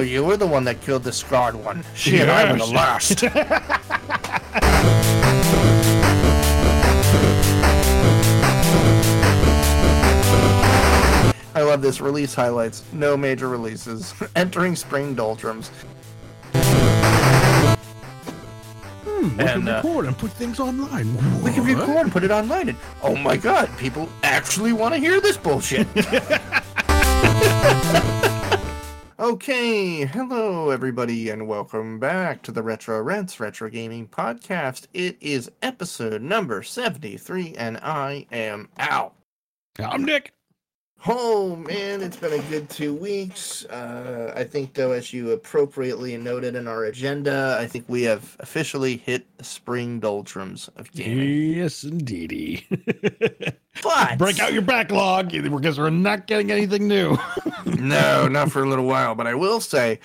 No, you were the one that killed the scarred one. Shit, I was the last. I love this release highlights. No major releases. Entering spring doldrums. Hmm, we And, can uh, record and put things online. We can record and put it online. And oh my god, people actually want to hear this bullshit. okay, hello everybody, and welcome back to the Retro Rents Retro Gaming Podcast. It is episode number 73, and I am out. I'm Nick. Oh man, it's been a good two weeks. Uh, I think, though, as you appropriately noted in our agenda, I think we have officially hit the spring doldrums of gaming. Yes, indeedy. But Break out your backlog because we're not getting anything new. no, not for a little while. But I will say,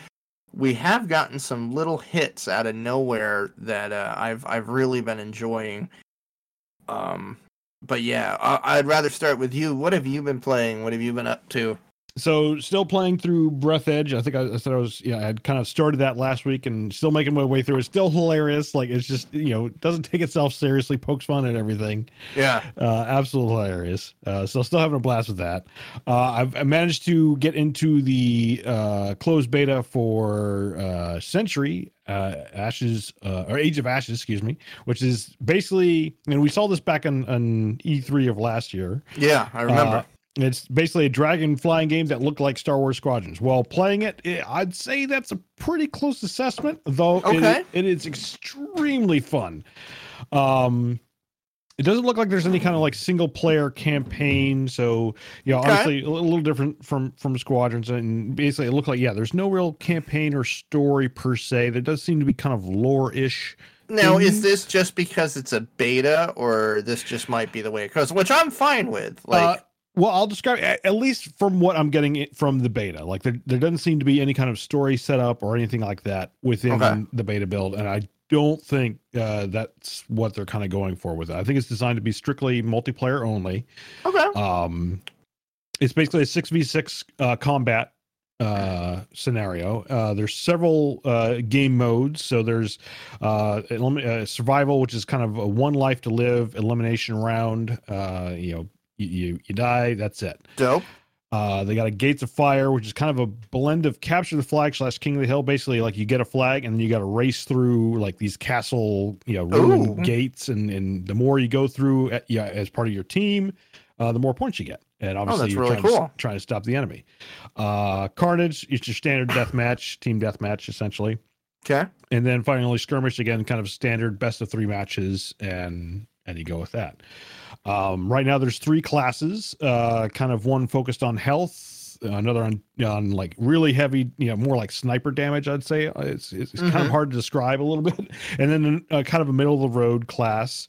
we have gotten some little hits out of nowhere that uh, I've I've really been enjoying. Um, but yeah, I, I'd rather start with you. What have you been playing? What have you been up to? So, still playing through Breathedge. I think I, I said I was, yeah, I had kind of started that last week and still making my way through. It's still hilarious. Like, it's just, you know, it doesn't take itself seriously, pokes fun at everything. Yeah. uh, absolutely hilarious. Uh, so still having a blast with that. Uh, I've I managed to get into the uh, closed beta for uh, Century uh, Ashes uh, or Age of Ashes, excuse me, which is basically, and we saw this back on, on E3 of last year. Yeah, I remember. Uh, it's basically a dragon flying game that looked like Star Wars Squadrons. While playing it, it I'd say that's a pretty close assessment, though it- Okay. it is extremely fun. Um, it doesn't look like there's any kind of like single player campaign, so you know, Okay. obviously a little different from from Squadrons, and basically it looked like yeah, there's no real campaign or story per se. There does seem to be kind of lore ish. now, is this just because it's a beta, or this just might be the way it goes? Which I'm fine with. Like, Uh, well, I'll describe at, least from what I'm getting from the beta. Like there, there doesn't seem to be any kind of story setup or anything like that within Okay. the beta build, and I don't think uh, that's what they're kind of going for with it. I think it's designed to be strictly multiplayer only. okay, Um, it's basically a six v six uh, combat uh scenario uh there's several uh game modes so there's uh, elim- uh survival which is kind of a one life to live elimination round uh you know you you, you die that's it. Dope. uh they got a gates of fire which is kind of a blend of capture the flag slash king of the hill. Basically like you get a flag and then you got to race through like these castle you know ruined Ooh. gates. And and the more you go through uh, yeah as part of your team uh the more points you get. And obviously Oh, you're really trying, to, cool. s- trying to stop the enemy. Uh carnage it's your standard death match team death match essentially. Okay, and then finally skirmish again kind of standard best of three matches and and you go with that um right now there's three classes uh kind of one focused on health another on on like really heavy you know more like sniper damage i'd say. Uh, it's it's, it's kind of hard to describe a little bit. And then uh, kind of a middle of the road class.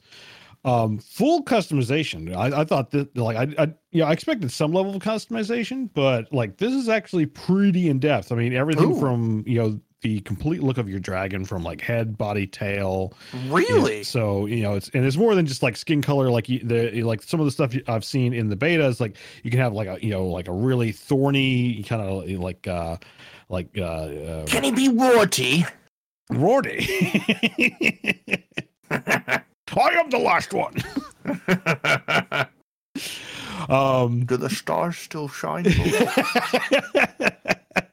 Um full customization. I, I thought that like I, I yeah i expected some level of customization but like this is actually pretty in depth. I mean everything Ooh. from you know the complete look of your dragon from like head body tail you know, really? so you know it's and it's more than just like skin color like you, the like some of the stuff i've seen in the beta is like you can have like a you know like a really thorny kind of like uh like uh, uh Can he be warty? Rorty. I am the last one. um, Do the stars still shine?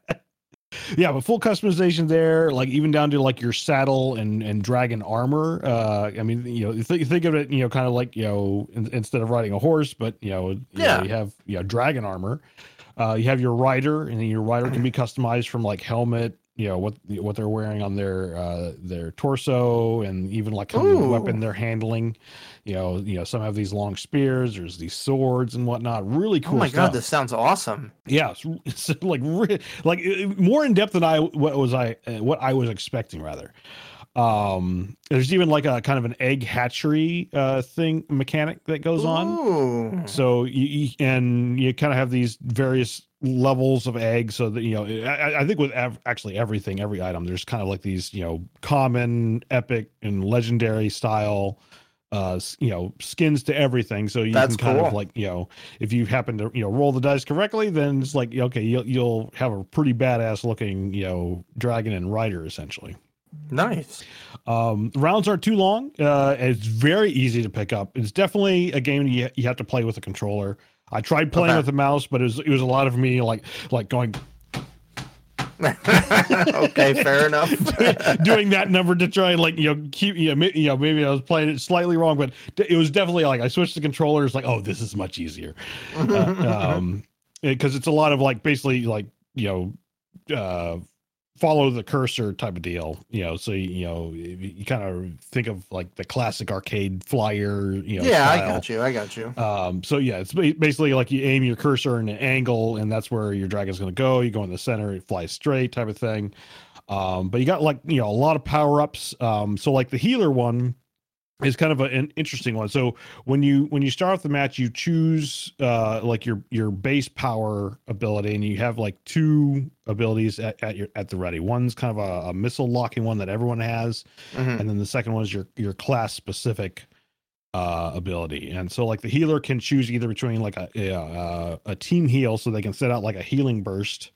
yeah, but full customization there, like even down to like your saddle and and dragon armor. Uh, I mean, you know, think think of it, you know, kind of like you know, in, instead of riding a horse, but you know, you know, Yeah. you have you know dragon armor. Uh, you have your rider, and then your rider can be customized from like helmet, you know what what they're wearing on their uh their torso and even like kind of weapon they're handling you know you know some have these long spears there's these swords and whatnot really cool. oh my stuff god, this sounds awesome. yeah it's, it's like like more in depth than i what was i uh, what i was expecting rather um there's even like a kind of an egg hatchery uh thing mechanic that goes on so you, you and you kind of have these various levels of eggs so that you know i, I think with ev- actually everything every item there's kind of like these you know common epic and legendary style uh you know skins to everything. So you That's can kind of like you know if you happen to you know roll the dice correctly then it's like okay you'll you'll have a pretty badass looking you know dragon and rider essentially. Nice. um rounds aren't too long uh it's very easy to pick up. It's definitely a game you, you have to play with a controller. I tried playing Okay. with a mouse but it was it was a lot of me like like going okay, fair enough. doing that number to try and like you know keep you know, may, you know maybe I was playing it slightly wrong, but it was definitely like I switched the controllers like oh this is much easier uh, um because it's a lot of like basically like you know uh follow the cursor type of deal you know so you, you know you, you kind of think of like the classic arcade flyer you know yeah, I got you. I got you. Um, so yeah, it's basically like you aim your cursor in an angle, and that's where your dragon's going to go. You go in the center, it flies straight, type of thing. Um, but you got like you know a lot of power ups. Um, so like the healer one is kind of a, an interesting one. So when you when you start off the match, you choose uh like your your base power ability, and you have like two abilities at, at your at the ready. One's kind of a, a missile locking one that everyone has, Mhm. and then the second one is your your class specific uh ability and so like the healer can choose either between like a a, uh, a team heal so they can set out like a healing burst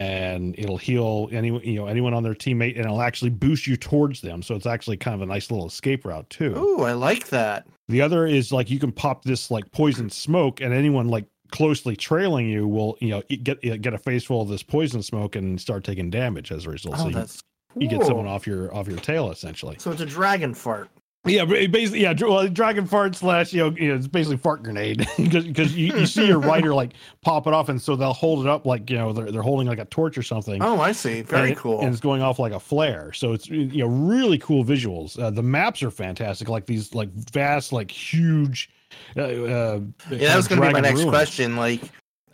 and it'll heal any you know anyone on their teammate and it'll actually boost you towards them. So it's actually kind of a nice little escape route too. Oh I like that. the other is like you can pop this like poison smoke and anyone like closely trailing you will you know get get a face full of this poison smoke and start taking damage as a result. Oh, so Oh, you, that's you get someone off your off your tail essentially. So it's a dragon fart. Yeah, it basically, yeah, well, dragon fart slash, you know, you know, it's basically fart grenade because because you, you see your rider like pop it off, and so they'll hold it up like you know they're they're holding like a torch or something. Oh, I see. Very and it- cool. and it's going off like a flare. So it's you know really cool visuals. Uh, the maps are fantastic, like these like vast, like huge. Uh, uh, yeah, that was going to be my next ruins. question. Like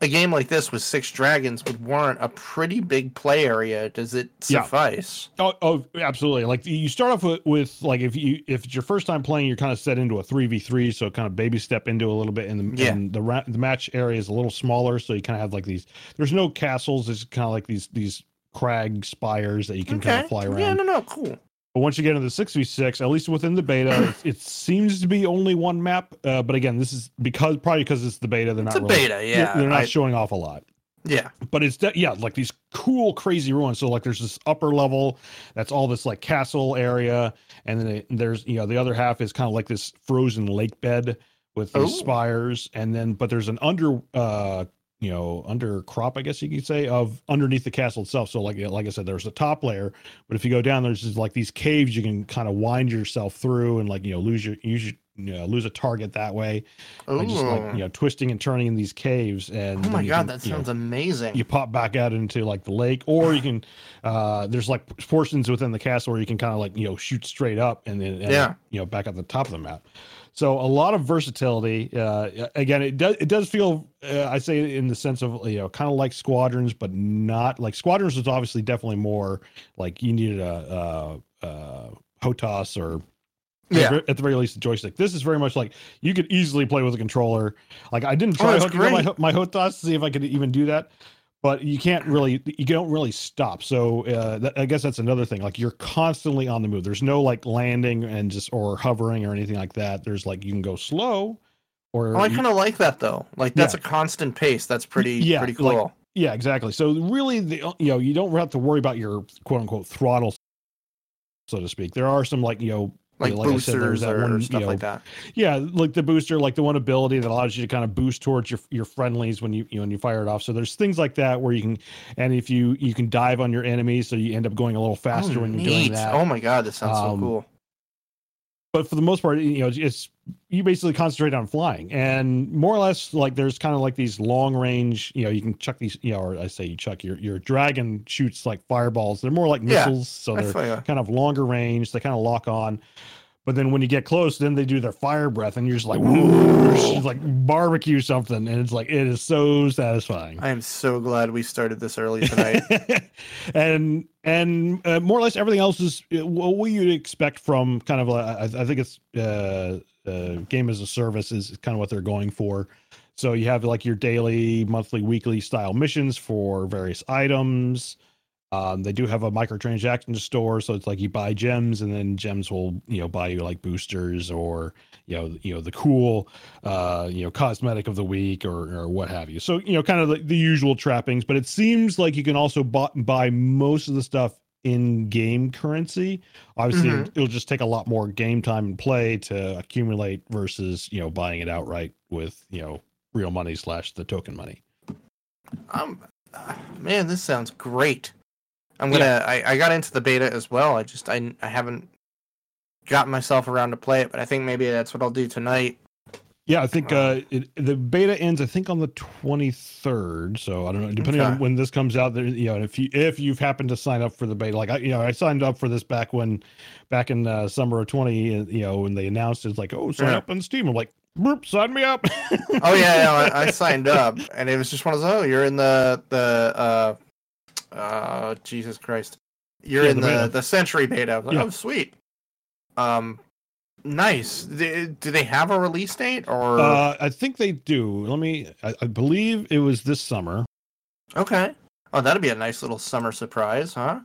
a game like this with six dragons would warrant a pretty big play area. Does it Yeah. suffice? Oh, oh, absolutely. Like you start off with, with like if you if it's your first time playing, you're kind of set into a three v three, so kind of baby step into a little bit, and the Yeah. and the ra- the match area is a little smaller, so you kind of have like these. There's no castles. It's kind of like these these crag spires that you can kind of fly around. Yeah, no, no, cool. But once you get into the six v six, at least within the beta, it, it seems to be only one map. Uh, but again, this is because probably because it's the beta. They're It's not a really, beta, yeah. They're not I- showing off a lot yeah. but it's de- yeah like these cool crazy ruins so like there's this upper level that's all this like castle area and then it, there's you know the other half is kind of like this frozen lake bed with these Ooh. spires and then but there's an under uh you know under crop i guess you could say of underneath the castle itself so like like i said there's a top layer but if you go down there's just like these caves you can kind of wind yourself through and like you know lose your use your you know, lose a target that way Ooh. just like you know twisting and turning in these caves and oh my god, can, that you know, sounds amazing. you pop back out into like the lake or you can uh there's like portions within the castle where you can kind of like you know shoot straight up and then and, Yeah. you know back at the top of the map so a lot of versatility uh again it does it does feel uh, i say in the sense of you know kind of like squadrons but not like squadrons was obviously definitely more like you needed a uh uh hotas or yeah. at the very least a joystick. This is very much like you could easily play with a controller. Like i didn't Oh, try that's hooking up my, my hotas to see if i could even do that but you can't really you don't really stop so uh, that, i guess that's another thing like you're constantly on the move there's no like landing and just or hovering or anything like that there's like you can go slow or Oh, I kind of like that though. Like that's Yeah. a constant pace. That's pretty Yeah, pretty like- cool. yeah exactly so really the you know you don't have to worry about your quote unquote throttle so to speak there are some like you know like, like I said, there's boosters that or one, you stuff know, like that. Yeah, like the booster, like the one ability that allows you to kind of boost towards your your friendlies when you, you know, when you fire it off. So there's things like that where you can, and if you you can dive on your enemies, so you end up going a little faster oh, when you're neat. doing that. Oh my god, this sounds so Um, cool. But for the most part, you know, it's, you basically concentrate on flying, and more or less like there's kind of like these long range. You know, you can chuck these. You know, or I say you chuck your your dragon shoots like fireballs. They're more like Yeah, missiles, so they're kind of longer range. They kind of lock on. But then when you get close, then they do their fire breath, and you're just like, whoosh, it's like barbecue something, and it's like it is so satisfying. I am so glad we started this early tonight. and and uh, more or less everything else is uh, what you'd expect from kind of a, I, I think it's uh, uh, game as a service is kind of what they're going for. So you have like your daily, monthly, weekly style missions for various items. Um, they do have a microtransaction store, so it's like you buy gems, and then gems will you know buy you like boosters or you know you know the cool uh you know cosmetic of the week or or what have you. So you know kind of the, the usual trappings, but it seems like you can also buy, buy most of the stuff in game currency. Obviously, Mhm. it'll, just take a lot more game time and play to accumulate versus you know buying it outright with you know real money slash the token money. Um, man, this sounds great. I'm gonna. I, I got into the beta as well. I just I I haven't gotten myself around to play it, but I think maybe that's what I'll do tonight. Yeah, I think Uh, uh, it, the beta ends. I think on the twenty third. So I don't know, depending on when this comes out. There, you know, if you if you've happened to sign up for the beta, like I, you know, I signed up for this back when, back in uh, summer of twenty. uh, You know, when they announced it's like, oh, sign Yeah. up on Steam. I'm like, Boop, sign me up. Oh yeah, yeah I, I signed up, and it was just one of those. Oh, you're in the the uh, uh, Jesus Christ, you're Yeah, in the the the Century beta. Like, Yeah. Oh, sweet. Um, nice. Do, do they have a release date or? Uh, I think they do. Let me. I, I believe it was this summer. okay. Oh, that'd be a nice little summer surprise, huh?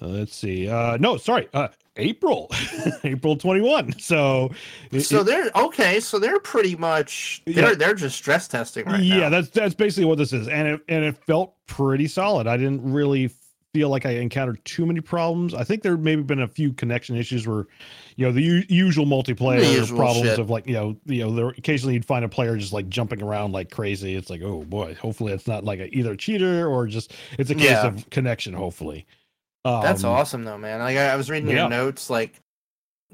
Uh, let's see. Uh, no, sorry. Uh, April, April twenty one. So, so it- they're okay. So they're pretty much they're Yeah. they're just stress testing right yeah, now. Yeah, that's that's basically what this is, and it and it felt pretty solid. I didn't really feel like I encountered too many problems. I think there maybe been a few connection issues where, you know, the u- usual multiplayer The usual problems shit. of like you know you know there occasionally you'd find a player just like jumping around like crazy. It's like oh boy, hopefully it's not like a, either cheater or just it's a case Yeah. of connection. Hopefully, That's Um, awesome though, man. Like I, I was reading yeah. your notes, like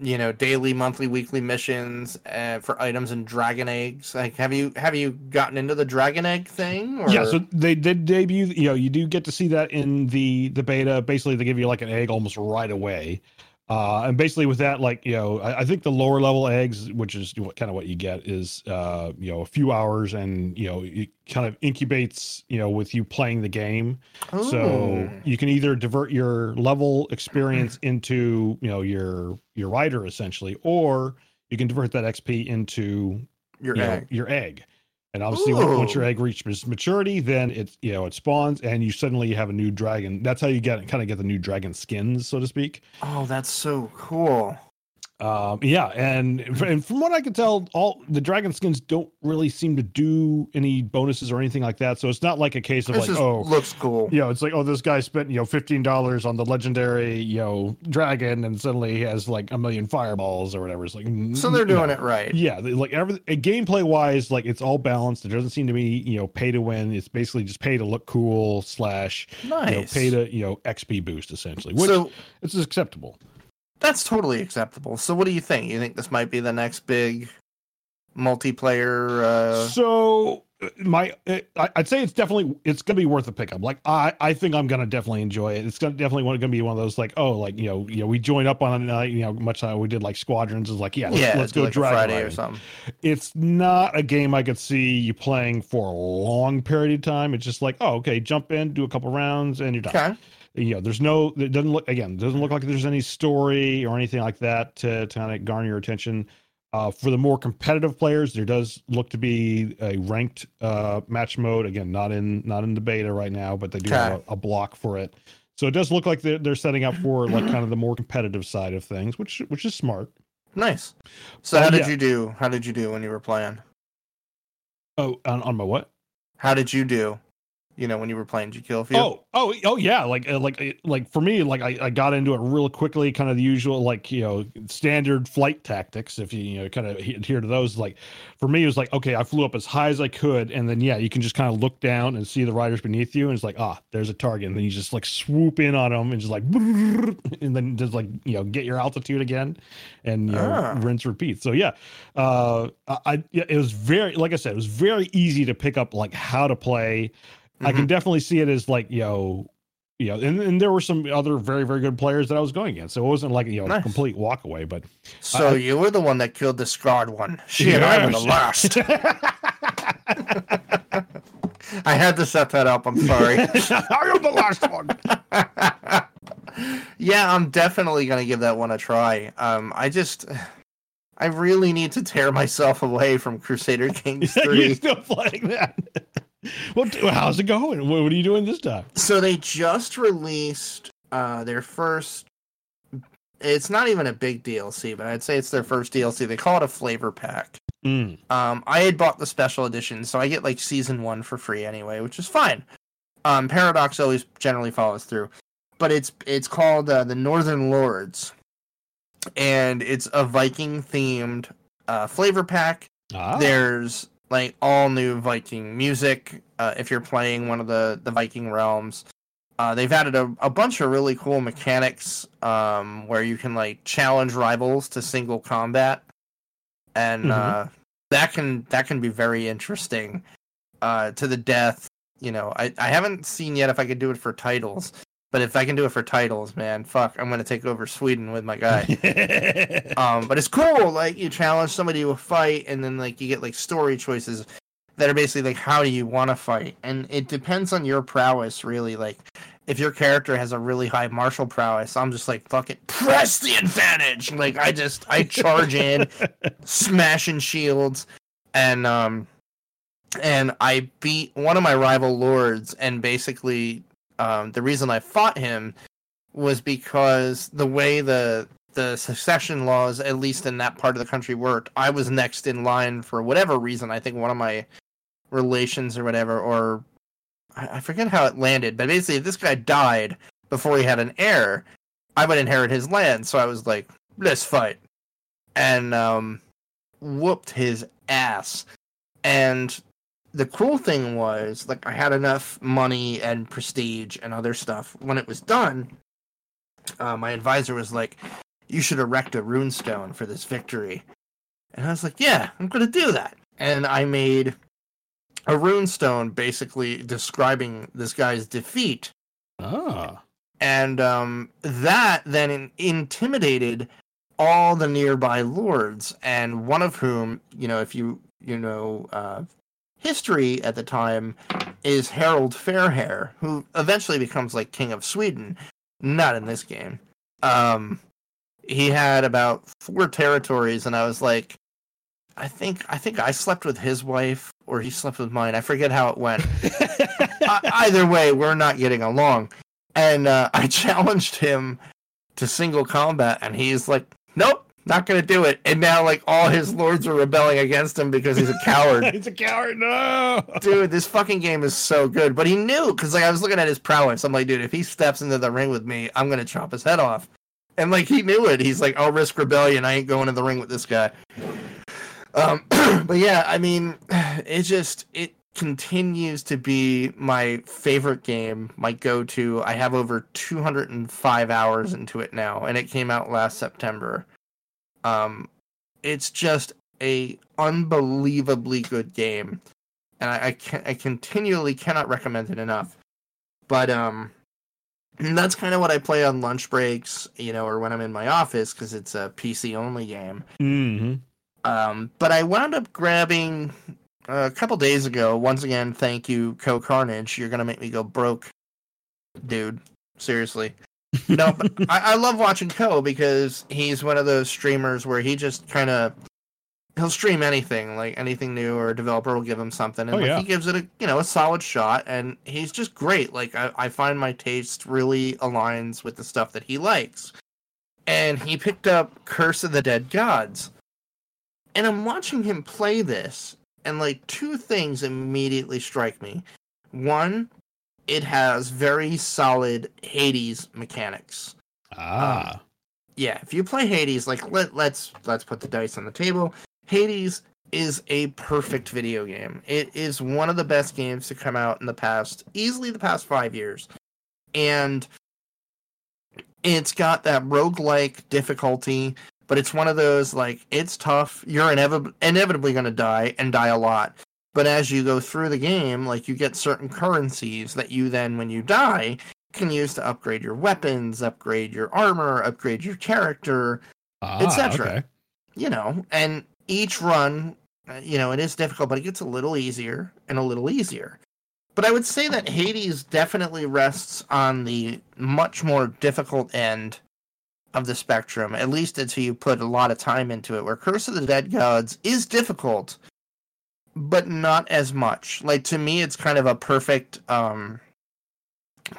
you know, daily, monthly, weekly missions uh, for items and dragon eggs. Like, have you have you gotten into the dragon egg thing? Or... Yeah, so they did debut. You know, you do get to see that in the the beta. Basically, they give you like an egg almost right away, uh, and basically with that, like you know, I, I think the lower level eggs, which is what kind of what you get, is uh, you know a few hours, and you know it kind of incubates, you know, with you playing the game. So you can either divert your level experience into you know your your rider essentially, or you can divert that XP into your you know, egg. your egg. And obviously, when- once your egg reaches maturity, then it you know it spawns, and you suddenly have a new dragon. That's how you get kind of get the new dragon skins, so to speak. Oh, that's so cool. Um, yeah, and and from what I can tell, all the dragon skins don't really seem to do any bonuses or anything like that. So it's not like a case of This like, oh, looks cool. you know, it's like, oh, this guy spent, you know, fifteen dollars on the legendary, you know, dragon, and suddenly he has like a million fireballs or whatever. It's like, So they're doing no. it right. Yeah, they- like every gameplay wise, like it's all balanced. It doesn't seem to be, you know, pay to win. It's basically just pay to look cool slash, Nice. you know, pay to, you know, XP boost essentially, which so it's acceptable. That's totally acceptable. So what do you think? You think this might be the next big multiplayer? Uh... so uh, my, uh, I'd say it's definitely it's gonna be worth a pickup. Like I, I think I'm gonna definitely enjoy it. It's gonna definitely want- gonna be one of those like, oh, like you know, you know, we join up on a night, you know, much how we did like squadrons is like, yeah, let's, yeah, let's go like Friday or something. it's not a game I could see you playing for a long period of time. It's just like, oh, okay, jump in, do a couple rounds, and you're done. Okay. You know, there's no, it doesn't look again, doesn't look like there's any story or anything like that to, to kind of garner your attention. Uh, for the more competitive players, there does look to be a ranked uh, match mode. Again, not in not in the beta right now, but they do have a, a block for it. So it does look like they're, they're setting up for like kind of the more competitive side of things, which which is smart. Nice. So Uh, how did yeah. you do? How did you do when you were playing? Oh, on, on my what? How did you do? You know, when you were playing, kill? Oh, oh, oh, yeah. Like, uh, like, uh, like for me, like I, I got into it real quickly. Kind of the usual, like you know, standard flight tactics. If you you know, kind of adhere to those. Like, for me, it was like, okay, I flew up as high as I could, and then yeah, you can just kind of look down and see the riders beneath you, and it's like, ah, there's a target, and then you just like swoop in on them and just like, and then just like you know, get your altitude again, and you know, Ah. rinse repeat. So yeah, uh, I, it was very, like I said, it was very easy to pick up like how to play. I can definitely see it as like, you know, you know, and, and there were some other very, very good players that I was going against. So it wasn't like, you know, a Nice. complete walk away, but So you were the one that killed the scarred one. She and I were the last. I had to set that up. I'm sorry. I am the last one. yeah, I'm definitely gonna give that one a try. Um, I just, I really need to tear myself away from Crusader Kings You're Three. still playing that. What? How's it going? What, what are you doing this time? So they just released uh, their first. It's not even a big DLC, but I'd say it's their first DLC. They call it a flavor pack. Mm. Um, I had bought the special edition, so I get like season one for free anyway, which is fine. Um, Paradox always generally follows through, but it's it's called uh, the Northern Lords, and it's a Viking themed uh, flavor pack. Ah. There's like all new Viking music. Uh, if you're playing one of the the Viking realms, uh, they've added a, a bunch of really cool mechanics um, where you can like challenge rivals to single combat, and Mhm. uh, that can that can be very interesting uh, to the death. You know, I, I haven't seen yet if I could do it for titles, but if I can do it for titles, man, fuck, I'm gonna take over Sweden with my guy. Um, but it's cool. Like you challenge somebody to a fight, and then like you get like story choices that are basically like how do you want to fight, and it depends on your prowess, really. Like if your character has a really high martial prowess, I'm just like fuck it, press the advantage. Like I just I charge in, smashing shields, and um, and I beat one of my rival lords, and basically um, the reason I fought him was because the way the the succession laws, at least in that part of the country, worked. I was next in line for whatever reason. I think one of my relations or whatever, or I, I forget how it landed. But basically, if this guy died before he had an heir, I would inherit his land. So I was like, let's fight, and um, whooped his ass. And the cool thing was, like, I had enough money and prestige and other stuff. When it was done, uh, my advisor was like, "You should erect a runestone for this victory," and I was like, "Yeah, I'm gonna do that." And I made a runestone basically describing this guy's defeat, ah. and um, that then in- intimidated all the nearby lords, and one of whom, you know, if you you know uh, history at the time, is Harald Fairhair, who eventually becomes like king of Sweden. Not in this game. Um, he had about four territories, and I was like, I think I think I slept with his wife, or he slept with mine. I forget how it went. I, either way, we're not getting along. And uh, I challenged him to single combat, and he's like, "Nope, not gonna do it." And now, like, all his lords are rebelling against him because he's a coward. He's a coward. No. dude, this fucking game is so good. But he knew because, like, I was looking at his prowess. I'm like, dude, if he steps into the ring with me, I'm gonna chop his head off. And like, he knew it. He's like, I'll risk rebellion. I ain't going in the ring with this guy. Um, but yeah, I mean, it just it continues to be my favorite game, my go-to. I have over 205 hours into it now, and it came out last September. Um, it's just a unbelievably good game, and I I, can, I continually cannot recommend it enough. But um, that's kind of what I play on lunch breaks, you know, or when I'm in my office because it's a PC only game. Mm-hmm. Um, but I wound up grabbing uh, a couple days ago. Once again, thank you, CohhCarnage. You're gonna make me go broke, dude. Seriously. No, but I, I love watching Cohh because he's one of those streamers where he just kind of he'll stream anything, like anything new, or a developer will give him something, and Oh, like, yeah. he gives it a you know a solid shot, and he's just great. Like I, I find my taste really aligns with the stuff that he likes, and he picked up Curse of the Dead Gods, and I'm watching him play this, and like two things immediately strike me. One, it has very solid Hades mechanics. Ah. Yeah, if you play Hades, like let let's let's put the dice on the table. Hades is a perfect video game. It is one of the best games to come out in the past, easily the past five years. And it's got that roguelike difficulty, but it's one of those like it's tough. You're inevitably inevitably gonna die and die a lot. But as you go through the game, like you get certain currencies that you then when you die can use to upgrade your weapons, upgrade your armor, upgrade your character, ah etc. okay. you know, and each run, uh, you know, it is difficult, but it gets a little easier and a little easier. But I would say that Hades definitely rests on the much more difficult end of the spectrum, at least until you put a lot of time into it. Where Curse of the Dead Gods is difficult, but not as much. Like to me, it's kind of a perfect, um,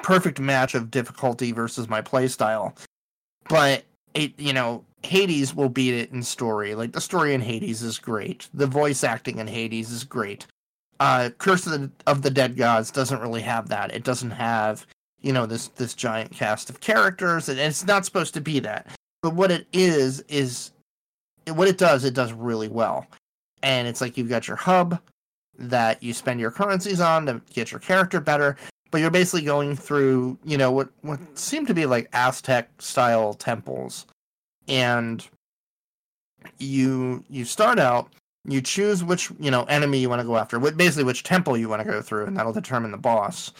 perfect match of difficulty versus my playstyle. But it, you know, Hades will beat it in story. Like the story in Hades is great. The voice acting in Hades is great. Uh, Curse of the, of the Dead Gods doesn't really have that. It doesn't have, you know, this this giant cast of characters, and it's not supposed to be that. But what it is is, what it does, it does really well. And it's like you've got your hub that you spend your currencies on to get your character better, but you're basically going through, you know, what what seem to be like Aztec style temples. And you you start out you choose which you know enemy you want to go after basically which temple you want to go through and that'll determine the boss.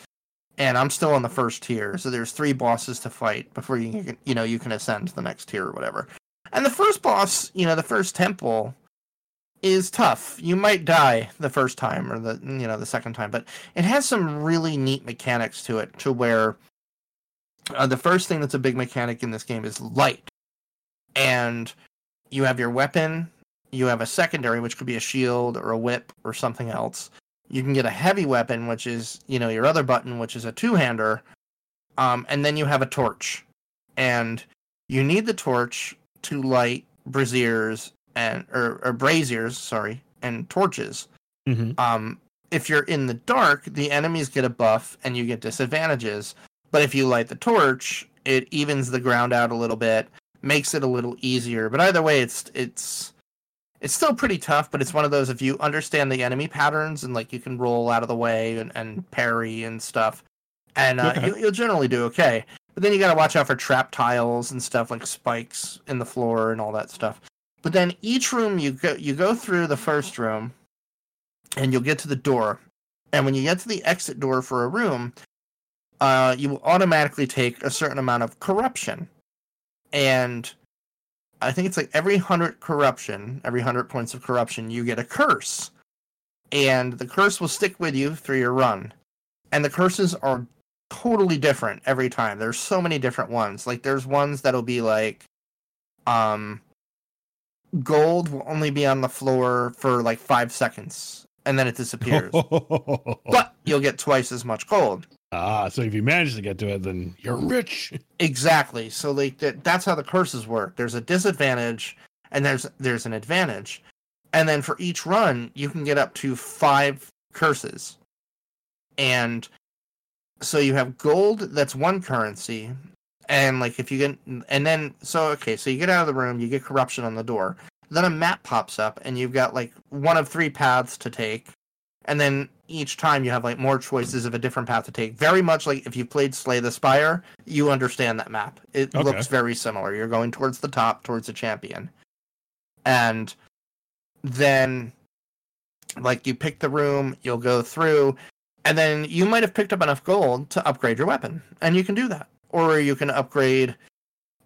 And i'm still on the first tier so there's three bosses to fight before you can you know you can ascend to the next tier or whatever. And the first boss you know the first temple is tough you might die the first time or the you know the second time but it has some really neat mechanics to it to where uh, the first thing that's a big mechanic in this game is light and you have your weapon, you have a secondary, which could be a shield or a whip or something else. You can get a heavy weapon, which is, you know, your other button, which is a two hander. Um, and then you have a torch. And you need the torch to light braziers and or, or braziers, sorry, and torches. Mm-hmm. Um, if you're in the dark, the enemies get a buff and you get disadvantages. But if you light the torch, it evens the ground out a little bit makes it a little easier. But either way, it's it's it's still pretty tough. But it's one of those if you understand the enemy patterns and like you can roll out of the way and, and parry and stuff, and uh, Okay. you, you'll generally do okay. But then you got to watch out for trap tiles and stuff like spikes in the floor and all that stuff. But then each room you go you go through the first room, and you'll get to the door. And when you get to the exit door for a room, uh, you will automatically take a certain amount of corruption and I think it's like every hundred corruption, every hundred points of corruption, you get a curse, and the curse will stick with you through your run. And the curses are totally different every time. There's so many different ones. Like there's ones that'll be like, um, gold will only be on the floor for like five seconds, and then it disappears. but you'll get twice as much gold. ah, so if you manage to get to it, then you're rich. Exactly. So like that, that's how the curses work. There's a disadvantage and there's there's an advantage. And then for each run, you can get up to 5 curses. And so you have gold that's one currency and like if you get and then so okay, so you get out of the room, you get corruption on the door. Then a map pops up and you've got like one of three paths to take. And then each time you have like more choices of a different path to take. Very much like if you played Slay the Spire, you understand that map. It Okay. looks very similar. You're going towards the top, towards the champion. And then like you pick the room, you'll go through, and then you might have picked up enough gold to upgrade your weapon. And you can do that. Or you can upgrade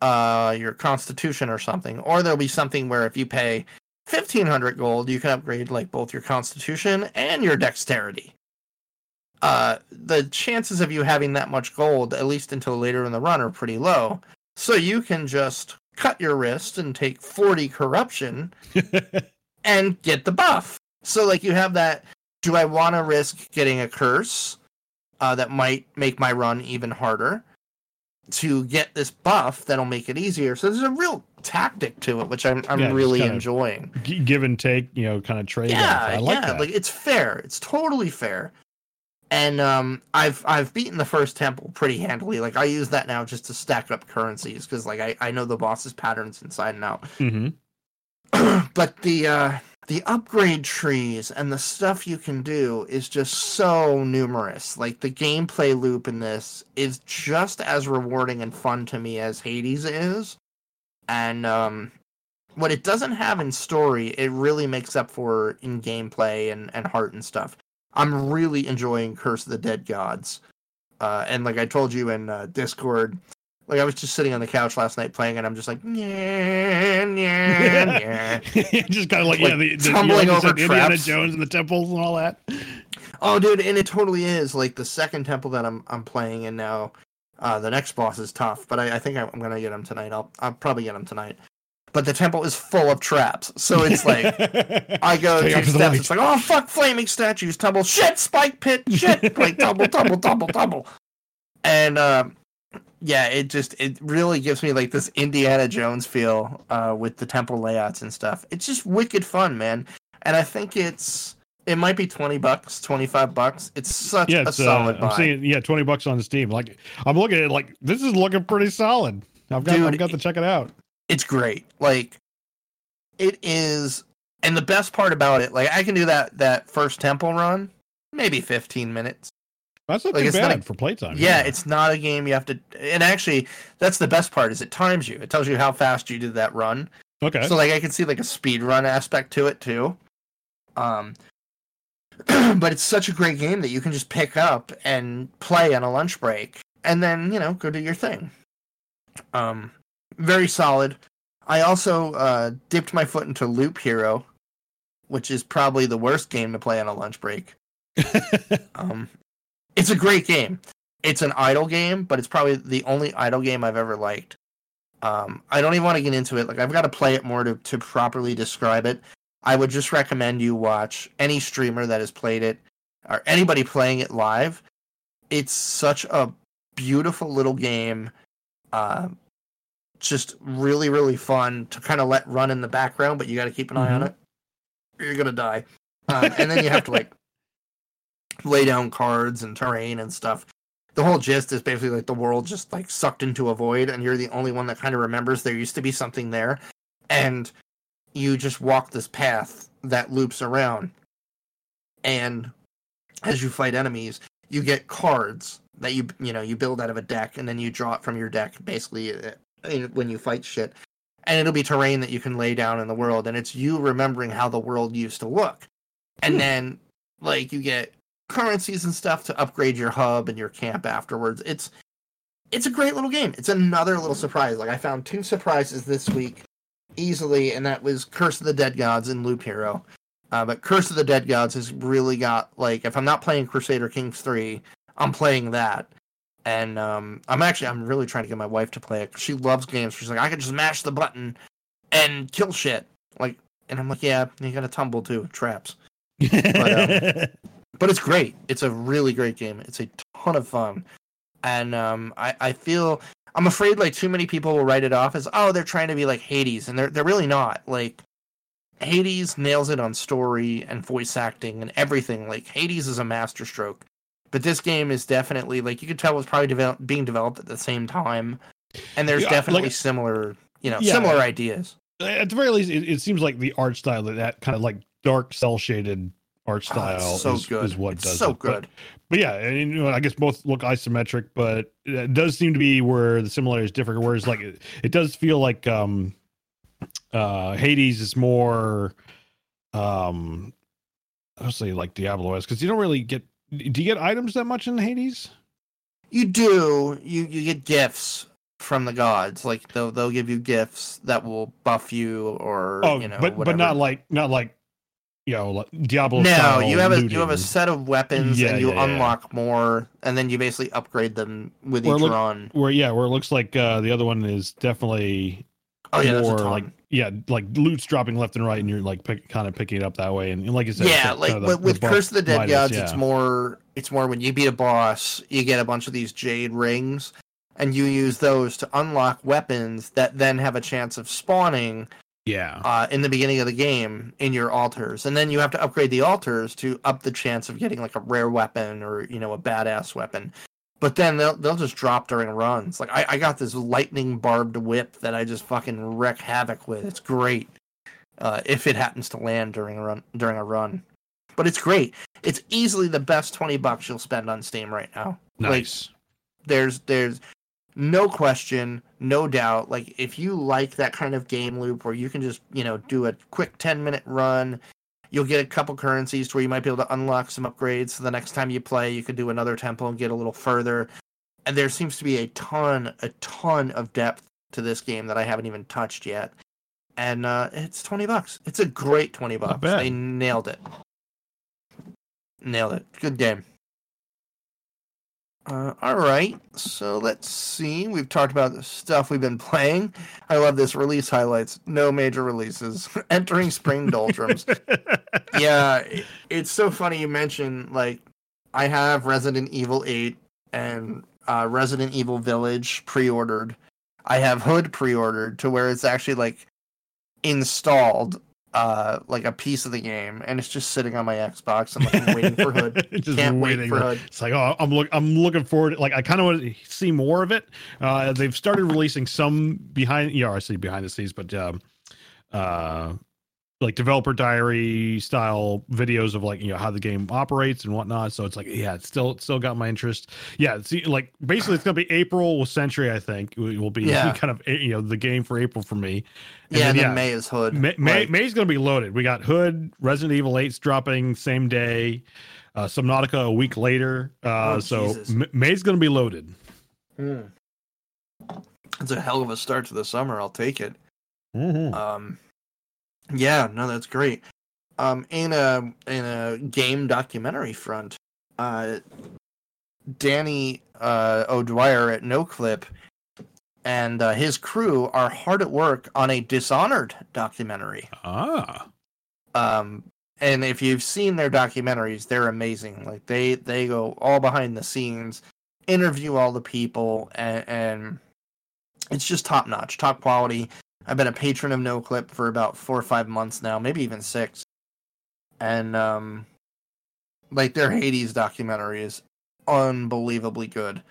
uh your constitution or something. Or there'll be something where if you pay 1500 gold, you can upgrade like both your constitution and your dexterity. Uh, the chances of you having that much gold, at least until later in the run, are pretty low. So you can just cut your wrist and take 40 corruption and get the buff. So, like, you have that. Do I want to risk getting a curse uh, that might make my run even harder to get this buff that'll make it easier? So, there's a real tactic to it, which I'm, I'm Yeah, really enjoying G- Give and take, you know, kind of trade. off. yeah, I like yeah, that. like it's fair. It's totally fair. And um, I've I've beaten the first temple pretty handily. Like I use that now just to stack up currencies because like I, I know the boss's patterns inside and out. hmm but the uh, the upgrade trees and the stuff you can do is just so numerous. Like the gameplay loop in this is just as rewarding and fun to me as Hades is. And um, what it doesn't have in story, it really makes up for in gameplay and, and heart and stuff. I'm really enjoying Curse of the Dead Gods. Uh, and like I told you in uh, Discord, like I was just sitting on the couch last night playing, and I'm just like, yeah, yeah, yeah. just kind of like, yeah, the, the tumbling over Indiana traps. Jones and the temples and all that. Oh, dude, and it totally is. Like the second temple that I'm I'm playing in now, uh, the next boss is tough, but I, I think I'm gonna get him tonight. I'll I'll probably get him tonight. but the temple is full of traps. So it's like I go Stay two up to the steps, it's like, oh fuck, flaming statues, tumble, shit, spike pit, shit, like tumble, tumble, tumble, tumble. And um yeah, it just it really gives me like this Indiana Jones feel uh with the temple layouts and stuff. It's just wicked fun, man. And I think it's it might be 20 bucks, 25 bucks. It's such yeah, a it's, uh, solid I'm buy. seeing yeah, twenty bucks on Steam. Like I'm looking at it like this is looking pretty solid. I've got Dude, I've got to check it out. it's great. Like it is and the best part about it, like I can do that that first temple run, maybe 15 minutes. That's not like, too it's not for playtime. Yeah, it's not a game you have to and actually that's the best part is it times you. It tells you how fast you did that run. okay. So like I can see like a speed run aspect to it too. Um but it's such a great game that you can just pick up and play on a lunch break and then, you know, go do your thing. Um very solid. I also uh dipped my foot into Loop Hero, which is probably the worst game to play on a lunch break. Um it's a great game. It's an idle game, but it's probably the only idle game I've ever liked. Um, I don't even want to get into it. Like I've got to play it more to, to properly describe it. I would just recommend you watch any streamer that has played it or anybody playing it live. It's such a beautiful little game. Uh, just really, really fun to kind of let run in the background, but you got to keep an eye on Mhm. it. You're gonna die. Um, and then you have to like lay down cards and terrain and stuff. The whole gist is basically like the world just like sucked into a void, and you're the only one that kind of remembers there used to be something there, and you just walk this path that loops around. And as you fight enemies, you get cards that you you know you build out of a deck, and then you draw it from your deck basically uh, when you fight shit. And it'll be terrain that you can lay down in the world, and it's you remembering how the world used to look. And Hmm. then like you get currencies and stuff to upgrade your hub and your camp afterwards. It's it's a great little game. It's another little surprise. Like I found two surprises this week easily, and that was Curse of the Dead Gods and Loop Hero. Uh, but Curse of the Dead Gods has really got like if I'm not playing Crusader Kings three, I'm playing that. And um, I'm actually I'm really trying to get my wife to play it. She loves games. She's like, I can just mash the button and kill shit. Like, and I'm like, yeah, you gotta tumble too, traps but it's great. It's a really great game. It's a ton of fun, and um, I I feel I'm afraid like too many people will write it off as oh they're trying to be like Hades, and they're they're really not. Like Hades nails it on story and voice acting and everything. Like Hades is a masterstroke, but this game is definitely like you could tell it was probably develop, being developed at the same time, and there's Yeah, definitely like- similar you know Yeah. similar ideas. at the very least, it, it seems like the art style that that kind of like dark cell shaded art Oh, style it's so is, good. is what it's does so it. But- good. But, yeah, and, you know, I guess both look isometric, but it does seem to be where the similarities differ. Whereas like it, it does feel like um uh Hades is more um I'll say like Diablo is because you don't really get do you get items that much in Hades? You do. You you get gifts from the gods. Like they'll they'll give you gifts that will buff you or Oh, you know but whatever. but not like not like you know like Diablo. no, you have a you have a set of weapons Yeah, and you yeah, yeah. unlock more, and then you basically upgrade them with Where each look- run. where yeah where it looks like uh the other one is definitely Oh yeah, more like yeah like loot's dropping left and right and you're like pick, kind of picking it up that way and, like you said yeah, like kind of with, with buff Curse of the Dead Gods, yeah. it's more it's more when you beat a boss, you get a bunch of these jade rings, and you use those to unlock weapons that then have a chance of spawning yeah uh, in the beginning of the game in your altars, and then you have to upgrade the altars to up the chance of getting like a rare weapon or you know a badass weapon. But then they'll they'll just drop during runs. Like I, I got this lightning barbed whip that I just fucking wreck havoc with. It's great uh, if it happens to land during a run during a run. But it's great. It's easily the best twenty bucks you'll spend on Steam right now. Like, nice there's there's no question, no doubt. Like if you like that kind of game loop where you can just you know do a quick ten minute run, you'll get a couple currencies to where you might be able to unlock some upgrades. So the next time you play, you could do another temple and get a little further. And there seems to be a ton, a ton of depth to this game that I haven't even touched yet. And uh, it's twenty bucks. It's a great twenty bucks. bad. They nailed it. Nailed it. Good game. Uh, all right, so let's see. We've talked about the stuff we've been playing. I love this release highlights. No major releases. Entering spring doldrums. yeah, it- it's so funny you mentioned like I have Resident Evil 8 and uh, Resident Evil Village pre-ordered. I have Hood pre-ordered to where it's actually like installed uh like a piece of the game and it's just sitting on my Xbox. I'm like I'm waiting for Hood. Just Can't wait for Hood. It's like, oh, I'm look, I'm looking forward. Like, I kind of want to see more of it. Uh, they've started releasing some behind, yeah, I see behind the scenes, but um, uh, like developer diary style videos of like you know how the game operates and whatnot. So it's like, yeah, it's still it's still got my interest. Yeah, see, like basically, it's gonna be April with Century. I think will will be Yeah. kind of you know the game for April for me. And yeah, then, and then yeah, May is Hood. May, May, Like, May's going to be loaded. We got Hood, Resident Evil 8's dropping same day, uh, Subnautica a week later. Uh, Oh, so Jesus. M- May's going to be loaded. hmm. It's a hell of a start to the summer. I'll take it. Mm-hmm. Um, yeah, no, that's great. Um, in a in a game documentary front, uh, Danny uh, O'Dwyer at NoClip and uh, his crew are hard at work on a Dishonored documentary. Ah, Um, and if you've seen their documentaries, they're amazing. Like they they go all behind the scenes, interview all the people, and, and it's just top notch, top quality. I've been a patron of NoClip for about four or five months now, maybe even six. And um, like their Hades documentary is unbelievably good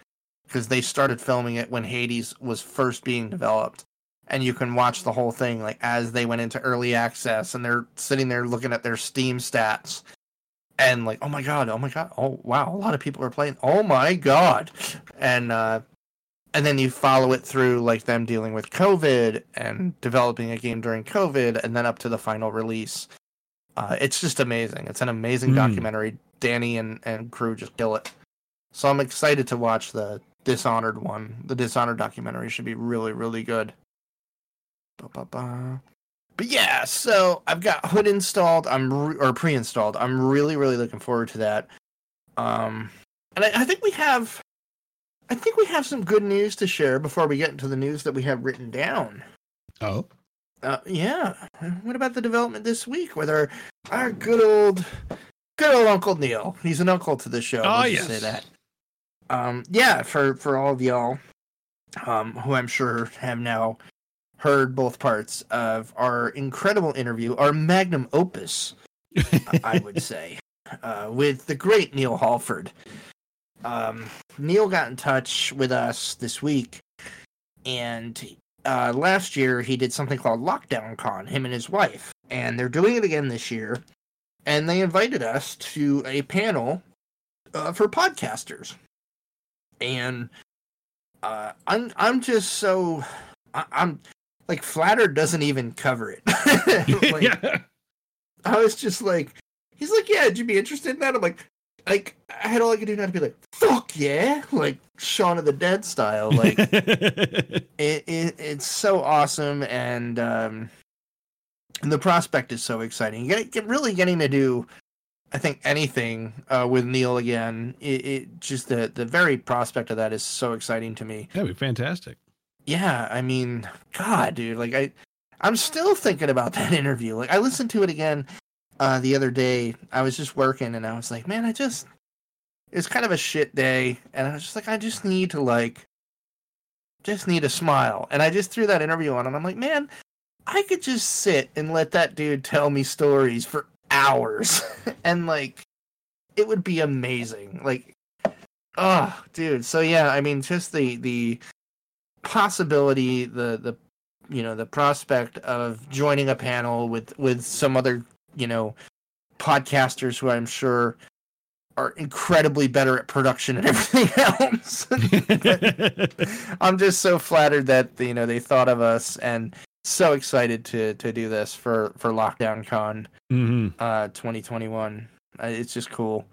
because they started filming it when Hades was first being developed. And you can watch the whole thing like as they went into early access and they're sitting there looking at their steam stats. And like oh my god oh my god oh wow a lot of people are playing oh my god. And uh and then you follow it through like them dealing with covid and developing a game during covid and then up to the final release uh it's just amazing it's an amazing Hmm. documentary danny and and crew just kill it so i'm excited to watch the dishonored one the dishonored documentary should be really really good Ba-ba-ba. But yeah, so I've got Hood installed. I'm re- or pre-installed. I'm really, really looking forward to that. Um, and I, I think we have, I think we have some good news to share before we get into the news that we have written down. oh, Uh, yeah. What about the development this week with our our good old, good old Uncle Neil? He's an uncle to the show. Oh, yes. say that. Um, yeah, for for all of y'all, um, who I'm sure have now heard both parts of our incredible interview, our magnum opus, I would say, uh, with the great Neil Halford. Um, Neil got in touch with us this week, and uh, last year he did something called Lockdown Con, him and his wife, and they're doing it again this year. And they invited us to a panel uh, for podcasters, and uh, I'm I'm just so I, I'm like flattered doesn't even cover it. Like, yeah. I was just like, he's like, yeah, would you be interested in that? I'm like, like I had all I could do now to be like, fuck yeah, like Shaun of the Dead style, like it, it it's so awesome and um and the prospect is so exciting. Get, get really getting to do i think anything uh with neil again it, it just the the very prospect of that is so exciting to me. That'd be fantastic. yeah i mean god dude like i i'm still thinking about that interview. Like i listened to it again uh the other day i was just working and i was like man i just it's kind of a shit day. And i was just like i just need to like just need a smile. And i just threw that interview on and i'm like man i could just sit and let that dude tell me stories for hours. And like it would be amazing. Like oh dude. So yeah i mean just the the possibility the the you know the prospect of joining a panel with with some other you know podcasters who i'm sure are incredibly better at production and everything else. I'm just so flattered that you know they thought of us and so excited to to do this for for lockdown con hmm uh 2021 uh, it's just cool.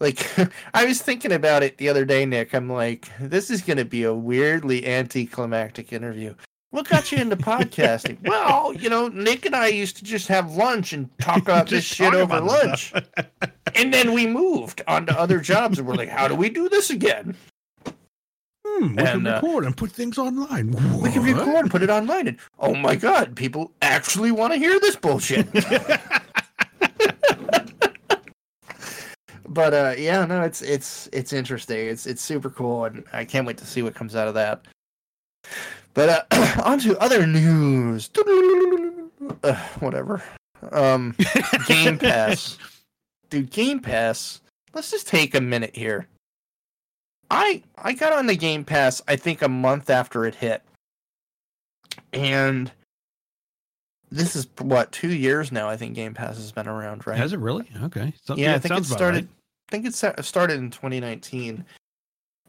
Like i was thinking about it the other day nick. I'm like this is going to be a weirdly anticlimactic interview what got you into podcasting well you know nick and i used to just have lunch and talk about this shit over lunch and then we moved on to other jobs, and we're like, how do we do this again? Hmm, we can And, uh, record and put things online. We can record and put it online, and oh my god, people actually want to hear this bullshit. but uh, yeah, no, it's it's it's interesting. It's it's super cool, and I can't wait to see what comes out of that. But uh, on to other news. Uh, whatever. Um, Game Pass, dude. Game Pass. Let's just take a minute here. I I got on the Game Pass. I think a month after it hit, and this is what two years now. I think Game Pass has been around, right? Has it really? Okay. So, yeah, I think it started. right. I think it started in 2019,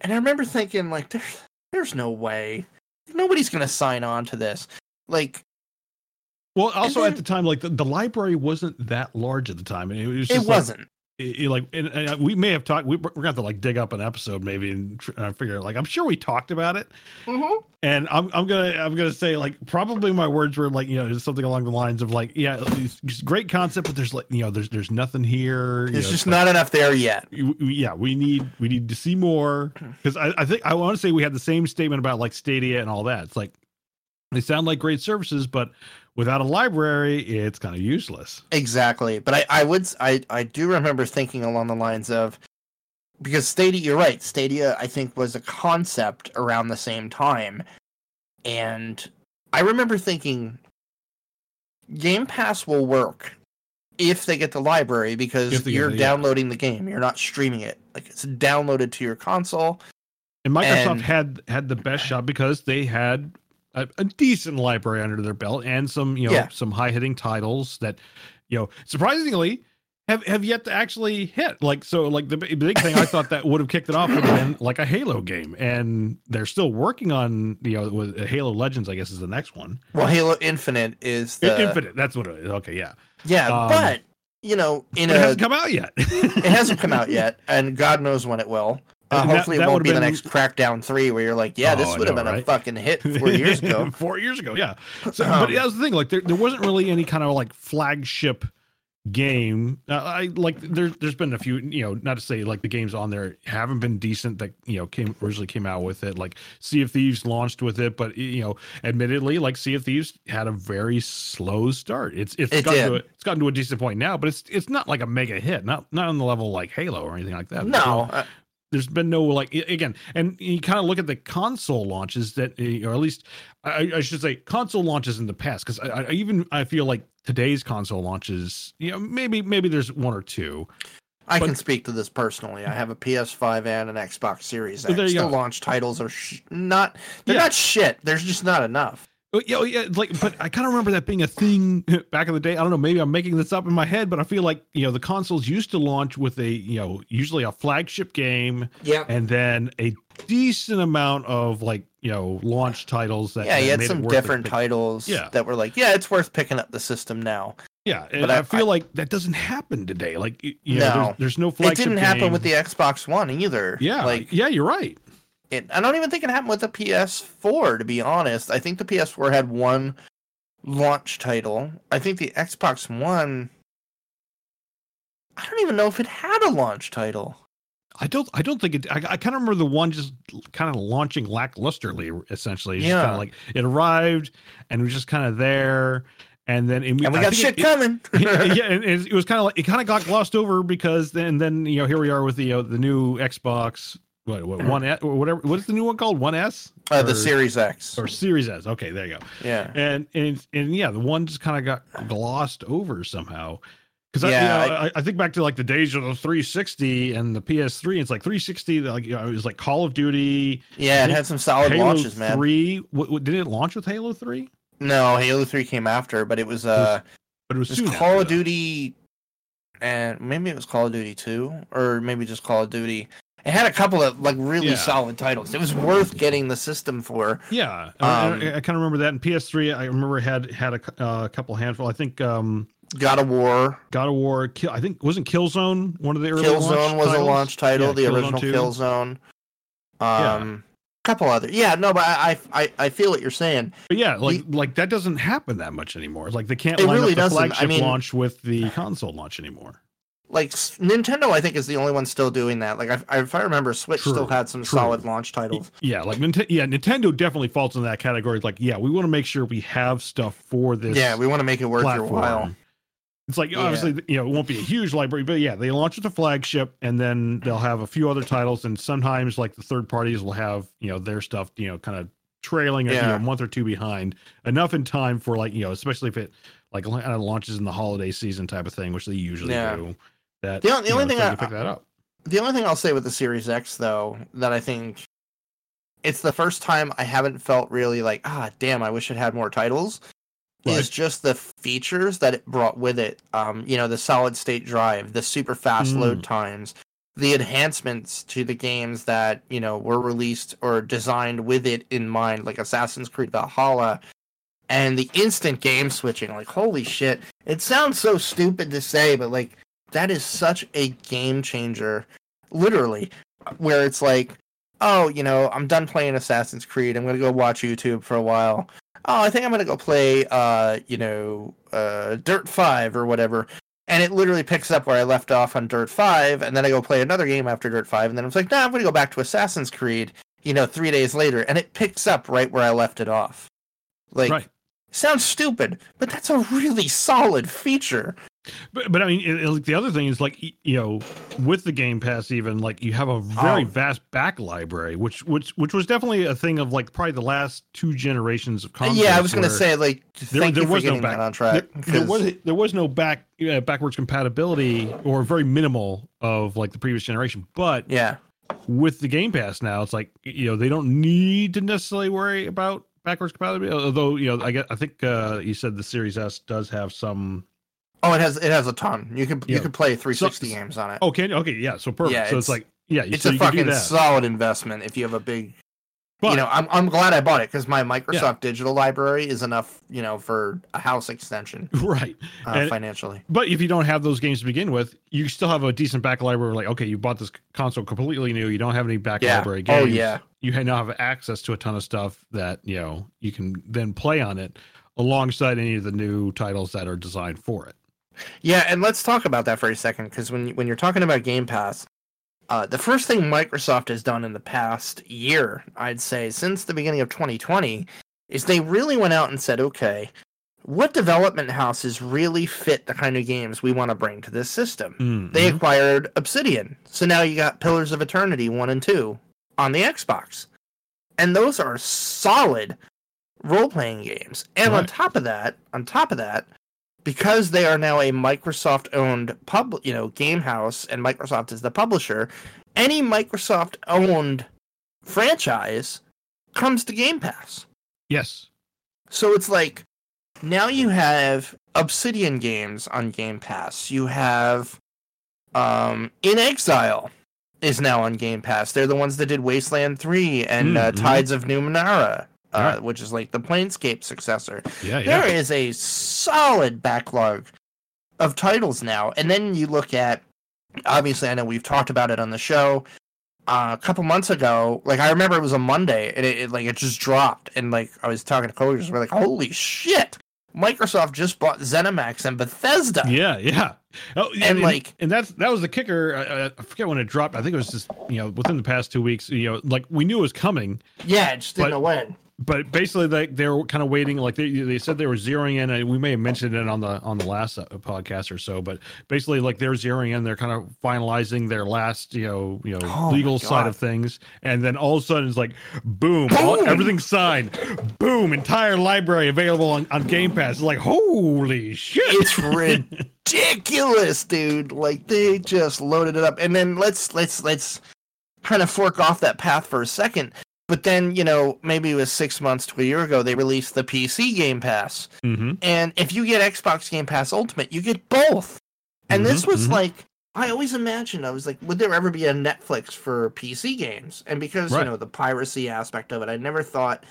and I remember thinking like, "There's, there's no way, nobody's gonna sign on to this." Like, Well, also then- at the time, like the, the library wasn't that large at the time, and it was it like, wasn't. It- it, like and, and we may have talked. We, we're gonna have to like dig up an episode maybe and uh, figure. Like I'm sure we talked about it, Mhm. and I'm I'm gonna I'm gonna say like probably my words were like you know something along the lines of like yeah great concept, but there's like you know there's there's nothing here. There's know, just not enough there yet. yeah we need we need to see more because I, I think i want to say we had the same statement about like stadia and all that it's like they sound like great services but without a library it's kind of useless Exactly, but I, I would I, I do remember thinking along the lines of because Stadia, you're right. Stadia, I think, was a concept around the same time, and I remember thinking Game Pass will work if they get the library because you're it, yeah. downloading the game. You're not streaming it. Like it's downloaded to your console. and microsoft And- had had the best shot because they had a, a decent library under their belt and some you know Yeah. some high hitting titles that you know surprisingly have, have yet to actually hit. Like so like the big thing i thought that would have kicked it off would have been like a halo game and they're still working on you know with halo legends i guess is the next one. Well, Halo Infinite is the infinite that's what it is. Okay yeah. Yeah, Um, but you know, in it a hasn't come out yet. It hasn't come out yet, and God knows when it will. Uh, that- hopefully, that it won't be the next Crackdown three, where you're like, yeah, Oh, this would have been a fucking hit four years ago. four years ago yeah. So, Um, but that was the thing like there, there wasn't really any kind of like flagship game. Uh, i like there, there's been a few you know not to say like the games on there haven't been decent that you know came originally came out with it like sea of thieves launched with it but you know admittedly like sea of thieves had a very slow start. It's it's It gotten to a, it's gotten to a decent point now but it's it's not like a mega hit not not on the level like halo or anything like that. No, there's been no like again and you kind of look at the console launches that uh, or at least i, I should say console launches in the past because I, I even i feel like today's console launches you know maybe maybe there's one or two I but- can speak to this personally. I have a PS5 and an Xbox Series there X. you The go. launch titles are sh- not. They're Yeah. not shit. There's just not enough. Oh, yeah, oh, yeah, like, but I kind of remember that being a thing back in the day. I don't know, maybe I'm making this up in my head, but I feel like you know the consoles used to launch with a you know usually a flagship game Yeah. and then a decent amount of like you know launch titles that Yeah, you had some different titles Yeah. that were like, yeah, it's worth picking up the system now. Yeah, But I, I- feel like that doesn't happen today. Like you know, No. there's, there's no It didn't happen game. with the Xbox One either. Yeah, like yeah, you're right. It, I don't even think it happened with the PS4. To be honest, I think the PS4 had one launch title. I think the Xbox One. I don't even know if it had a launch title. I don't. I don't think it. I, I kind of remember the one just kind of launching lacklusterly. Essentially, It's just kind Yeah. of like it arrived and it was just kind of there, and then and we, And we got shit it, coming. it- yeah, and it, it was kind of like it kind of got glossed over because then then you know here we are with the uh, the new Xbox. What, what one S or whatever? What is the new one called? One S uh, the Series X. or Series S? Okay, there you go. Yeah. and and and yeah, the one just kind of got glossed over somehow. Because Yeah, I, you know, I, I think back to like the days of the 360 and the PS3. It's like 360, like you know, it was like Call of Duty, Yeah, it had some solid Halo launches, man. 3. What, what, did it launch with Halo 3? No, Halo 3 came after, but it was uh But it was, it was Call of. Duty and maybe it was Call of Duty 2 or maybe just Call of Duty. It had a couple of like really Yeah. solid titles. It was worth getting the system for. Yeah, Um, I, I, kind of remember that in PS3. I remember had had a uh, couple handful. I think um, God of War, God of War. Kill, I think wasn't Killzone one of the early Killzone was a launch title, Yeah, the Killzone original 2. Killzone. Yeah. Um couple other. Yeah, no, but I I I- I feel what you're saying. But yeah, like like that doesn't happen that much anymore. Like they can't It line really up the doesn't. I flagship mean- launch with the console launch anymore. Like Nintendo, I think is the only one still doing that. Like, I, if I remember, Switch True, still had some true. solid launch titles. Yeah, like Nintendo. Yeah, Nintendo definitely falls in that category. Like, yeah, we want to make sure we have stuff for this. Yeah, we want to make it worth your platform. while. It's like Yeah. obviously, you know, it won't be a huge library, but yeah, they launch with a flagship, and then they'll have a few other titles, and sometimes like the third parties will have you know their stuff, you know, kind of trailing, you know, a month or two behind, enough in time for like you know, especially if it like launches in the holiday season type of thing, which they usually Yeah. do. That The on- the you know, only thing I- pick that up. The only thing I'll say with the Series X, though, that I think it's the first time I haven't felt really like, ah, damn, I wish it had more titles. Is just the features that it brought with it. Um, you know, the solid state drive, the super fast Mm. load times, the enhancements to the games that you know were released or designed with it in mind, like Assassin's Creed Valhalla, and the instant game switching. Like, holy shit! It sounds so stupid to say, but like that is such a game changer literally where it's like oh you know i'm done playing assassin's creed. I'm gonna go watch youtube for a while. Oh i think i'm gonna go play uh you know uh dirt 5 or whatever. And it literally picks up where i left off on dirt 5 and then i go play another game after dirt 5 and then I'm like nah i'm gonna go back to assassin's creed you know three days later and it picks up right where i left it off. Like right. sounds stupid but that's a really solid feature But, but I mean, it, it- like the other thing is like you know, with the Game Pass, even like you have a very Oh. vast back library, which which which was definitely a thing of like probably the last two generations of consoles. yeah i was gonna say like there, thank there you for was no back on track There, there was there was no back uh, backwards compatibility or very minimal of like the previous generation, but yeah with the Game Pass now, it's like you know they don't need to necessarily worry about backwards compatibility. Although you know, I get I think uh, you said the Series S does have some. Oh, it has it has a ton. You can you can play 360 So- games on it. Oh, can okay, yeah, so perfect. Yeah, so it's, it's- like yeah, it's so a fucking solid investment if you have a big. But- you know, I'm I'm glad I bought it because my Microsoft Digital Library is enough, you know, for a house extension right. uh, And- financially. But if you don't have those games to begin with, you still have a decent back library. Like, okay, you bought this console completely new. You don't have any back Yeah. library games. Oh yeah. You now have access to a ton of stuff that you know you can then play on it alongside any of the new titles that are designed for it. Yeah, and let's talk about that for a second because when when you're talking about Game Pass, uh, the first thing Microsoft has done in the past year, I'd say, since the beginning of 2020, is they really went out and said, okay, what development houses really fit the kind of games we want to bring to this system? Mm, They acquired Obsidian, so now you got Pillars of Eternity one and two on the Xbox, and those are solid role playing games. And on top of that, on top of that, because they are now a Microsoft owned pub, you know, game house, and Microsoft is the publisher, any Microsoft owned franchise comes to Game Pass. yes, So it's like now you have Obsidian games on Game Pass. You have um inXile is now on Game Pass. They're the ones that did Wasteland 3 and uh, Mhm. Tides of Numenera, uh, Right. which is like the Planescape successor. yeah, yeah. There is a solid backlog of titles now. And then you look at obviously I know we've talked about it on the show. Uh, a couple months ago, like I remember it was a Monday and it, it like it just dropped and like I was talking to coworkers, we're like, holy shit. Microsoft just bought ZeniMax and Bethesda. Yeah, yeah. Oh, And, like- and that's that was the kicker. I, I- forget when it dropped. I think it was just you know within the past two weeks. You know, like we knew it was coming, Yeah, it just didn't know when. But basically they they were kind of waiting. Like they they said they were zeroing in, and we may have mentioned it on the on the last uh, podcast or so. But basically, like they're zeroing in, they're kind of finalizing their last you know you know Oh legal side of things, and then all of a sudden it's like boom, all- everything's signed, boom, entire library available on, on Game Pass. It's like holy shit, It's ridiculous, dude. Like they just loaded it up. And then let's let's let's kind of fork off that path for a second. But then, you know, maybe it was six months to a year ago, they released the PC Game Pass. hmm And if you get Xbox Game Pass Ultimate, you get both. And this Mhm, was mhm. like I always imagined I was like, would there ever be a Netflix for PC games? And because, Right. you know, the piracy aspect of it, I never thought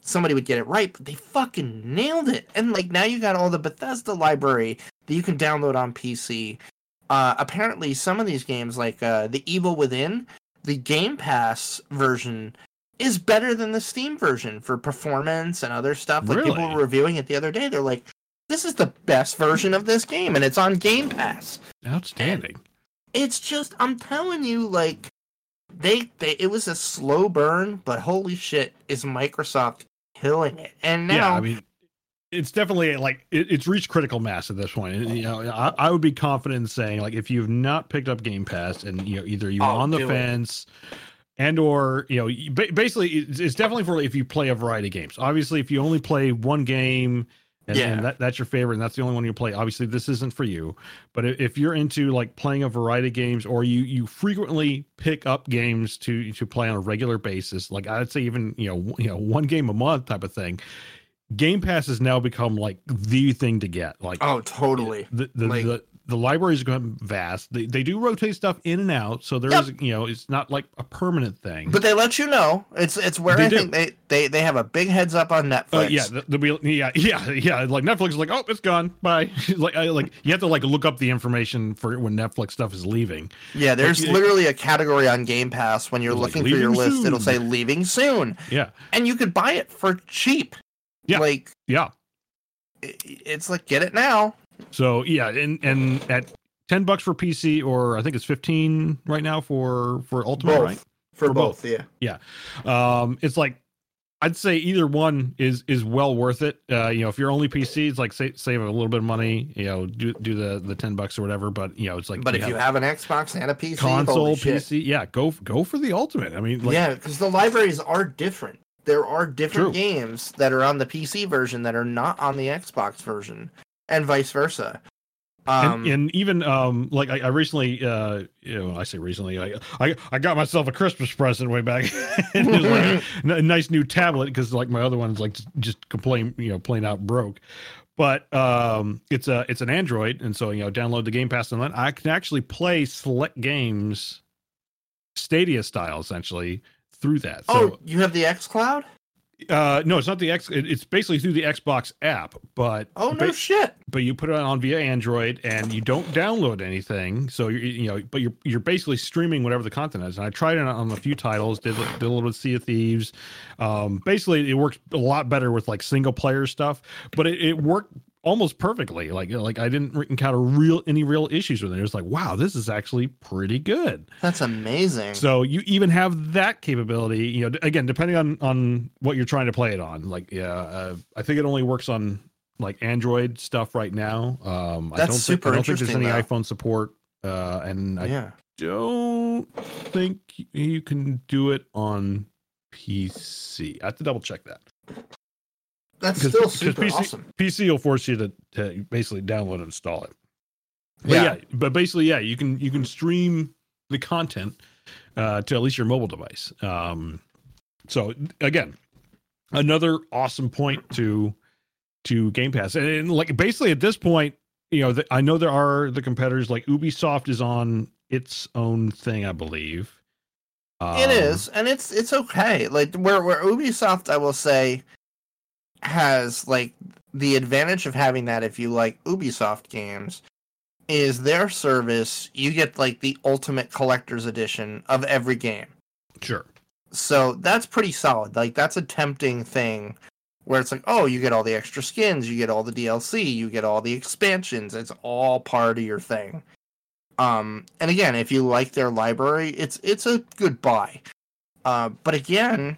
somebody would get it right, but they fucking nailed it. And like now you got all the Bethesda library that you can download on PC. Uh apparently some of these games like uh The Evil Within, the Game Pass version is better than the Steam version for performance and other stuff. Like people were reviewing it the other day. They're like, this is the best version of this game, and it's on Game Pass. Outstanding. It's just, I'm telling you, like, they, they, it was a slow burn, but holy shit, is Microsoft killing it? And now, yeah, I mean, it's definitely like it, it's reached critical mass at this point. And, you know, I, I would be confident in saying like if you've not picked up Game Pass and you know either you're Oh, on the fence. it. And or you know basically it's, definitely for if you play a variety of games. Obviously, if you only play one game. And, and Yeah. that, that's your favorite, and that's the only one you play. Obviously, this isn't for you. But if you're into like playing a variety of games, or you you frequently pick up games to to play on a regular basis, like I'd say even you know you know one game a month type of thing, Game Pass has now become like the thing to get. Like oh, totally. the the, like- the the library is going vast. They they do rotate stuff in and out, so there is Yep. you know it's not like a permanent thing. But they let you know. It's it's where They I do. think they, they they have a big heads up on Netflix. Uh, yeah, the, the, yeah, yeah, yeah. Like Netflix is like, oh, it's gone. Bye. like, I, like you have to like look up the information for when Netflix stuff is leaving. Yeah, there's you- literally a category on Game Pass when you're Like, looking for your leaving list. It'll say leaving soon, Yeah, and you could buy it for cheap. Yeah. like yeah. it's like get it now. So yeah, and and at ten bucks for PC, or I think it's fifteen right now for for Ultimate, Both. right? For, For both, both. yeah. um it's like i'd say either one is is well worth it uh you know if you're only pc it's like sa- save a little bit of money you know do do the the 10 bucks or whatever but you know it's like But if you have an Xbox and a PC, console holy shit. pc yeah go go for the ultimate i mean like yeah, because the libraries are different. There are different True. games that are on the PC version that are not on the Xbox version, and vice versa. Um, and, and even um like I, I recently uh you know I say recently I, I I got myself a Christmas present way back and it was like a, n- nice new tablet because like my other one's like just- just complain you know plain out broke but um it's a it's an Android and so you know download the Game Pass and then I can actually play select games Stadia style essentially through that so oh, you have the xCloud? Uh no it's not the X it's basically through the Xbox app but Oh no shit! but you put it on via Android and you don't download anything. So you you know, but you're you're basically streaming whatever the content is. And I tried it on a few titles, did, did a little bit of Sea of Thieves. Um, basically, it works a lot better with like single player stuff, but it, it worked almost perfectly. Like like I didn't encounter real any real issues with it. It was like, wow, this is actually pretty good. That's amazing. So you even have that capability. You know, again, depending on on what you're trying to play it on. Like, yeah, uh, I think it only works on like Android stuff right now. Um, I That's don't super think, I don't think there's any though. iPhone support, uh, and I yeah. don't think you can do it on PC. I have to double check that. That's still super PC awesome. PC will force you to, to basically download and install it. But Yeah. yeah. but basically, yeah, you can you can stream the content uh, to at least your mobile device. Um, so again, another awesome point to to Game Pass, and, and like basically at this point, you know, the, I know there are the competitors like Ubisoft is on its own thing, I believe. it Um, is, and it's it's okay. Like where where Ubisoft, I will say, has like the advantage of having that. If you like Ubisoft games, is their service. You get like the ultimate collector's edition of every game. Sure. So that's pretty solid. Like that's a tempting thing where it's like, oh, you get all the extra skins, you get all the DLC, you get all the expansions. It's all part of your thing. Um, and again, if you like their library, it's it's a good buy. Uh, but again,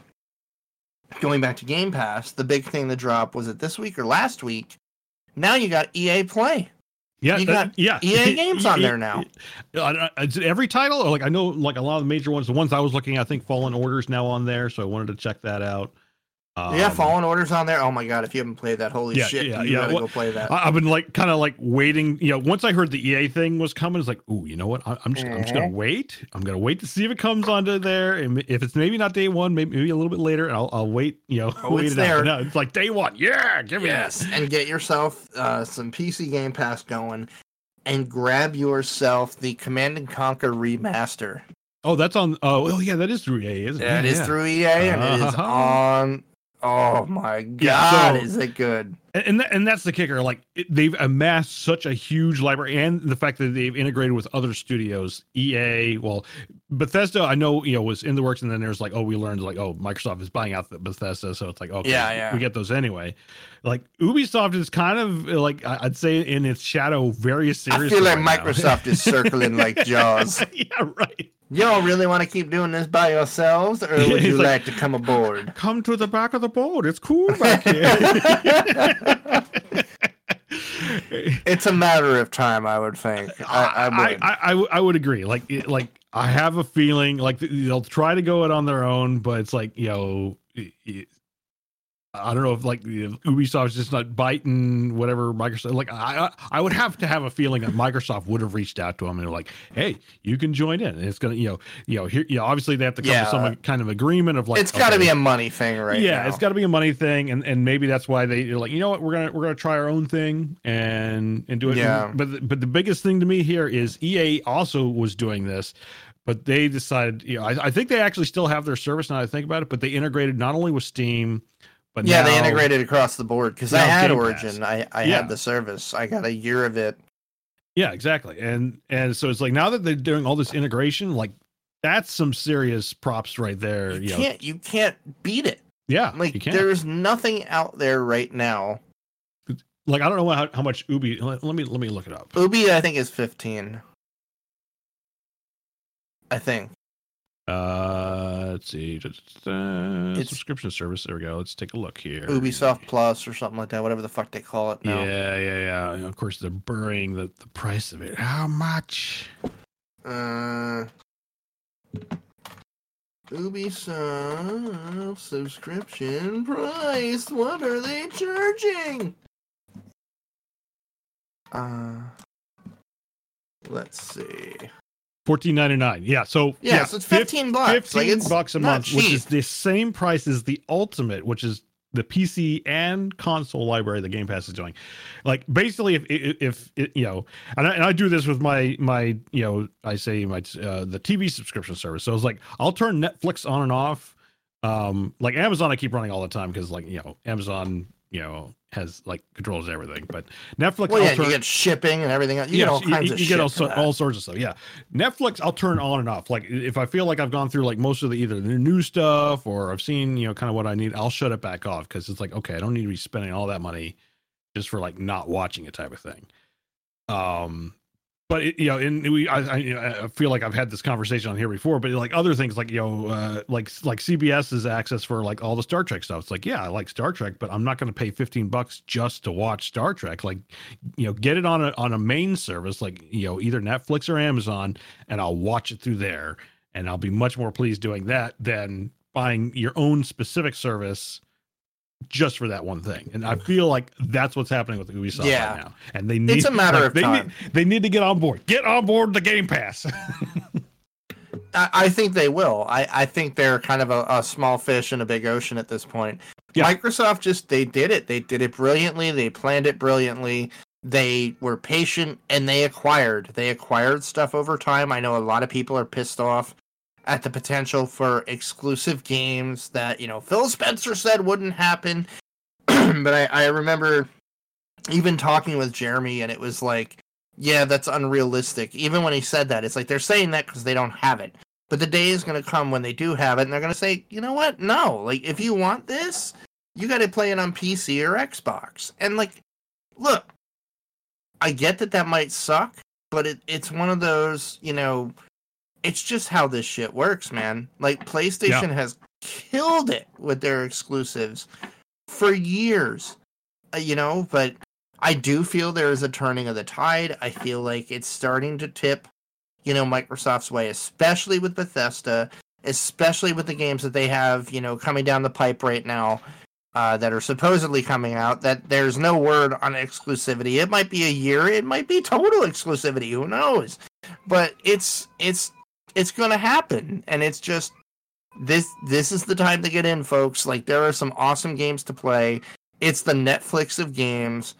going back to Game Pass, the big thing that dropped was it this week or last week? Now you got EA Play. Yeah, You that- got yeah. EA games on there now. Uh, uh, Is it every title? Or like I know, like a lot of the major ones. The ones I was looking, at, I think Fallen Order's now on there, so I wanted to check that out. Yeah, Um, Fallen Order's on there. Oh my god, if you haven't played that, holy Yeah, shit, yeah, you yeah. gotta What- go play that. I, I've been like kind of like waiting. You know, once I heard the EA thing was coming, it's like, ooh, you know what? I, I'm just I'm just gonna Mhm. wait. I'm gonna wait to see if it comes onto there, and if it's maybe not day one, maybe, maybe a little bit later, and I'll I'll wait. You know, Oh, wait it's it there. No, it's like day one. Yeah, give me Yes, this. and get yourself uh, some PC Game Pass going, and grab yourself the Command and Conquer remaster. Oh, that's on. Oh, oh yeah, that is through EA, isn't it? That Yeah, is yeah. through EA, and it is Uh-huh. on Oh my god, so- is it good? And and, tha- and that's the kicker. Like it, they've amassed such a huge library, and the fact that they've integrated with other studios, EA, well, Bethesda. I know you know was in the works, and then there's like, oh, we learned like, oh, Microsoft is buying out the Bethesda, so it's like, okay, Yeah, yeah. we get those anyway. Like Ubisoft is kind of like I- I'd say in its shadow, very serious. I feel like Microsoft is circling like Jaws. yeah, right. Y'all really want to keep doing this by yourselves, or would you like- like to come aboard? Come to the back of the boat. It's cool back here. It's a matter of time, I would think. I, I would. I, I, I would agree. Like, it, like I have a feeling like they'll try to go it on their own, but it's like you know, it- it- I don't know if like Ubisoft's just not biting whatever Microsoft. Like, I I- would have to have a feeling that Microsoft would have reached out to them and they're like, hey, you can join in. And it's gonna, you know, you know, here, you know, obviously they have to come Yeah. to some kind of agreement of like, it's got to okay, be a money thing, right? yeah, now. it's got to be a money thing, and and maybe that's why they, are like, you know what, we're gonna we're gonna try our own thing and and do it. Yeah. But the- but the biggest thing to me here is EA also was doing this, but they decided, you know, I, I think they actually still have their service now. that I think about it, but they integrated not only with Steam, but Yeah, they integrated across the board because I had Game Origin. I, I Yeah. had the service. I got a year of it. Yeah, exactly. And and so it's like now that they're doing all this integration, like that's some serious props right there. You You can't you can't beat it. yeah, Like there's nothing out there right now. Like I don't know how, how much Ubi. Let, let me let me look it up. Ubi, I think, is 15. I think. Uh, let's see. Da, It's- subscription service. There we go. Let's take a look here. Ubisoft Plus or something like that, whatever the fuck they call it now. Yeah, yeah, yeah. And of course, they're burying the, the price of it. How much? Uh, Ubisoft subscription price. What are they charging? Uh, let's see. Fourteen ninety nine. Yeah. So Yeah, so it's 15 bucks. Like, Fifteen it's bucks a month, which is the same price as the Ultimate, which is the PC and console library the Game Pass is doing. Like basically, if if, if it, you know, and I, and I do this with my my you know, I say my uh, the TV subscription service. So it's like I'll turn Netflix on and off. Um, like Amazon, I keep running all the time because like you know, Amazon you know has like controls everything, but Netflix. Well, yeah, turn, you get shipping and everything. You get Yes, all kinds you, of you get all, so- all sorts of stuff. Yeah, Netflix I'll turn on and off. Like if I feel like I've gone through like most of the either the new stuff or I've seen you know kind of what I need, I'll shut it back off because it's like okay, I don't need to be spending all that money just for like not watching it type of thing. Um, but it, you know, and we I, I I feel like I've had this conversation on here before, but like other things like you know uh, like like CBS's access for like all the Star Trek stuff. It's like yeah, I like Star Trek, but I'm not going to pay 15 bucks just to watch Star Trek. Like you know, get it on a on a main service like you know either Netflix or Amazon, and I'll watch it through there, and I'll be much more pleased doing that than buying your own specific service just for that one thing. And I feel like that's what's happening with Ubisoft Yeah. right now. And they need It's a matter like, of they time. Need, they need to get on board. Get on board the Game Pass. I, I think they will. I, I think they're kind of a, a small fish in a big ocean at this point. Yeah. Microsoft just they did it. They did it brilliantly. They planned it brilliantly. They were patient and they acquired. They acquired stuff over time. I know a lot of people are pissed off at the potential for exclusive games that, you know, Phil Spencer said wouldn't happen. but I, I remember even talking with Jeremy and it was like, yeah, that's unrealistic. Even when he said that, it's like they're saying that because they don't have it. But the day is going to come when they do have it, and they're going to say, you know what? No, like if you want this, you got to play it on PC or Xbox. And like, look, I get that that might suck, but it, it's one of those, you know, it's just how this shit works, man. Like PlayStation has killed it with their exclusives for years, uh, you know. But I do feel there is a turning of the tide. I feel like it's starting to tip, you know, Microsoft's way, especially with Bethesda, especially with the games that they have, you know, coming down the pipe right now. Uh, that are supposedly coming out that there's no word on exclusivity it might be a year it might be total exclusivity who knows but it's it's it's gonna happen. And it's just this this is the time to get in folks. Like there are some awesome games to play. It's the netflix of games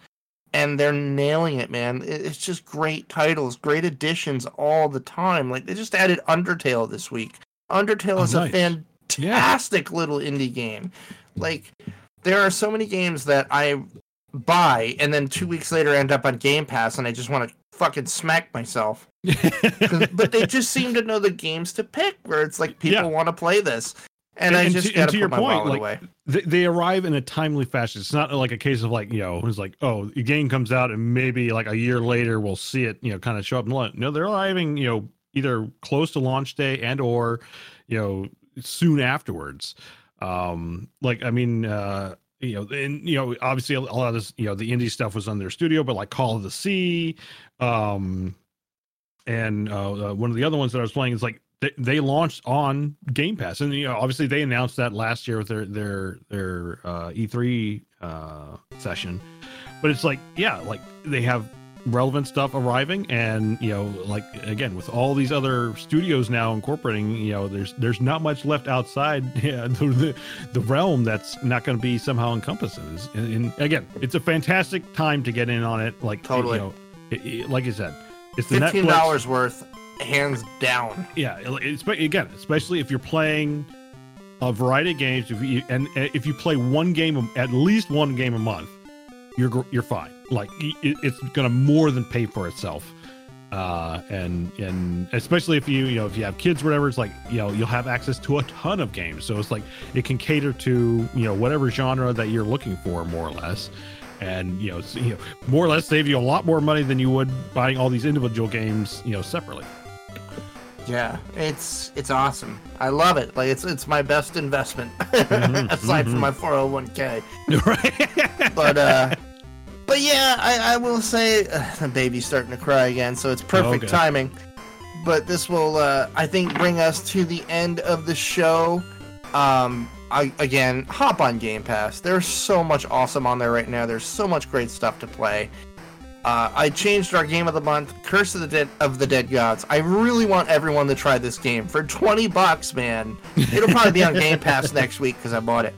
and they're nailing it man. It's just great titles great additions all the time. Like they just added undertale this week. Undertale Oh, is nice. a fantastic little indie game. Like there are so many games that I buy and then two weeks later end up on Game Pass and I just want to fucking smack myself. but they just seem to know the games to pick where it's like people Yeah. want to play this. And, And- I just to- to your my point, like, away. they, they arrive in a timely fashion. It's not like a case of like, you know, it's like, oh, the game comes out and maybe like a year later we'll see it, you know, kind of show up. in. No, they're arriving, you know, either close to launch day and or, you know, soon afterwards. Um, like I mean, uh, you know, and you know, obviously a lot of this, you know, the indie stuff was on their studio, but like Call of the Sea, um, and uh, uh, one of the other ones that I was playing is like they, they launched on Game Pass, and you know, obviously they announced that last year with their their their uh, E3 uh, session. But it's like, yeah, like they have relevant stuff arriving, and you know, like again with all these other studios now incorporating, you know, there's there's not much left outside yeah, the, the the realm that's not going to be somehow encompasses. And, and again, it's a fantastic time to get in on it. Like Totally. you know, it, it- like I said, it's the Fifteen Netflix- dollars worth, hands down. yeah it's again especially if you're playing a variety of games if you and and if you play one game at least one game a month you're you're fine like it, it's gonna more than pay for itself uh and and especially if you you know if you have kids whatever it's like you know you'll have access to a ton of games so it's like it can cater to you know whatever genre that you're looking for more or less and you know, s- you know more or less save you a lot more money than you would buying all these individual games you know separately Yeah, it's it's awesome. I love it. Like it's it's my best investment Mhm, aside from mhm. my 401k. right But uh but yeah, I, I will say uh, the baby's starting to cry again, so it's perfect Okay. timing. But this will uh I think bring us to the end of the show. Um I, again, hop on Game Pass. There's so much awesome on there right now. There's so much great stuff to play. Uh, I changed our game of the month, Curse of the Dead of the Dead Gods. I really want everyone to try this game for 20 bucks, man. It'll probably be on Game Pass next week because I bought it.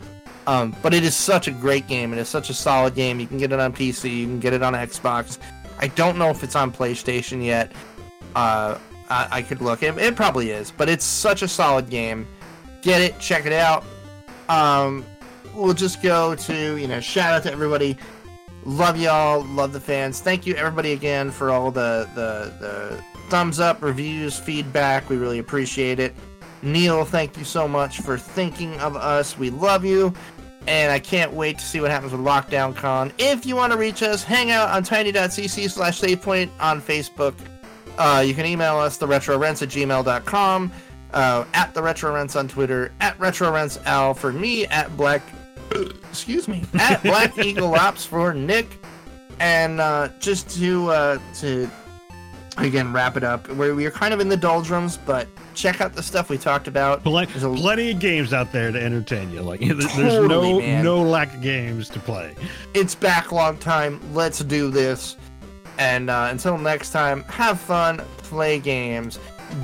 Um, but it is such a great game. It is such a solid game. You can get it on PC. You can get it on Xbox. I don't know if it's on PlayStation yet. Uh, I, I could look. It, it probably is, but it's such a solid game. Get it, check it out. Um, we'll just go to you know shout out to everybody. Love y'all, love the fans. Thank you everybody again for all the the, the thumbs up, reviews, feedback. We really appreciate it. Neil, thank you so much for thinking of us. We love you. And I can't wait to see what happens with Lockdown Con. If you want to reach us, hang out on tiny.cc slash savepoint on Facebook. Uh, you can email us, theretrorents at gmail.com, uh, at the Retro Rents on Twitter, at Retro Rents Al for me, at Black, excuse me, at Black Eagle Ops for Nick. And uh, just to, uh, to again wrap it up, where we are kind of in the doldrums, but check out the stuff we talked about. There's a- plenty of games out there to entertain you. Like there's no man. no lack of games to play. it's backlog time. Let's do this. And uh, until next time, have fun, play games,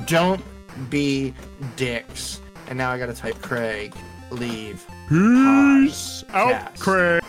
don't be dicks. And now I gotta type Craig, leave. Peace out, Craig.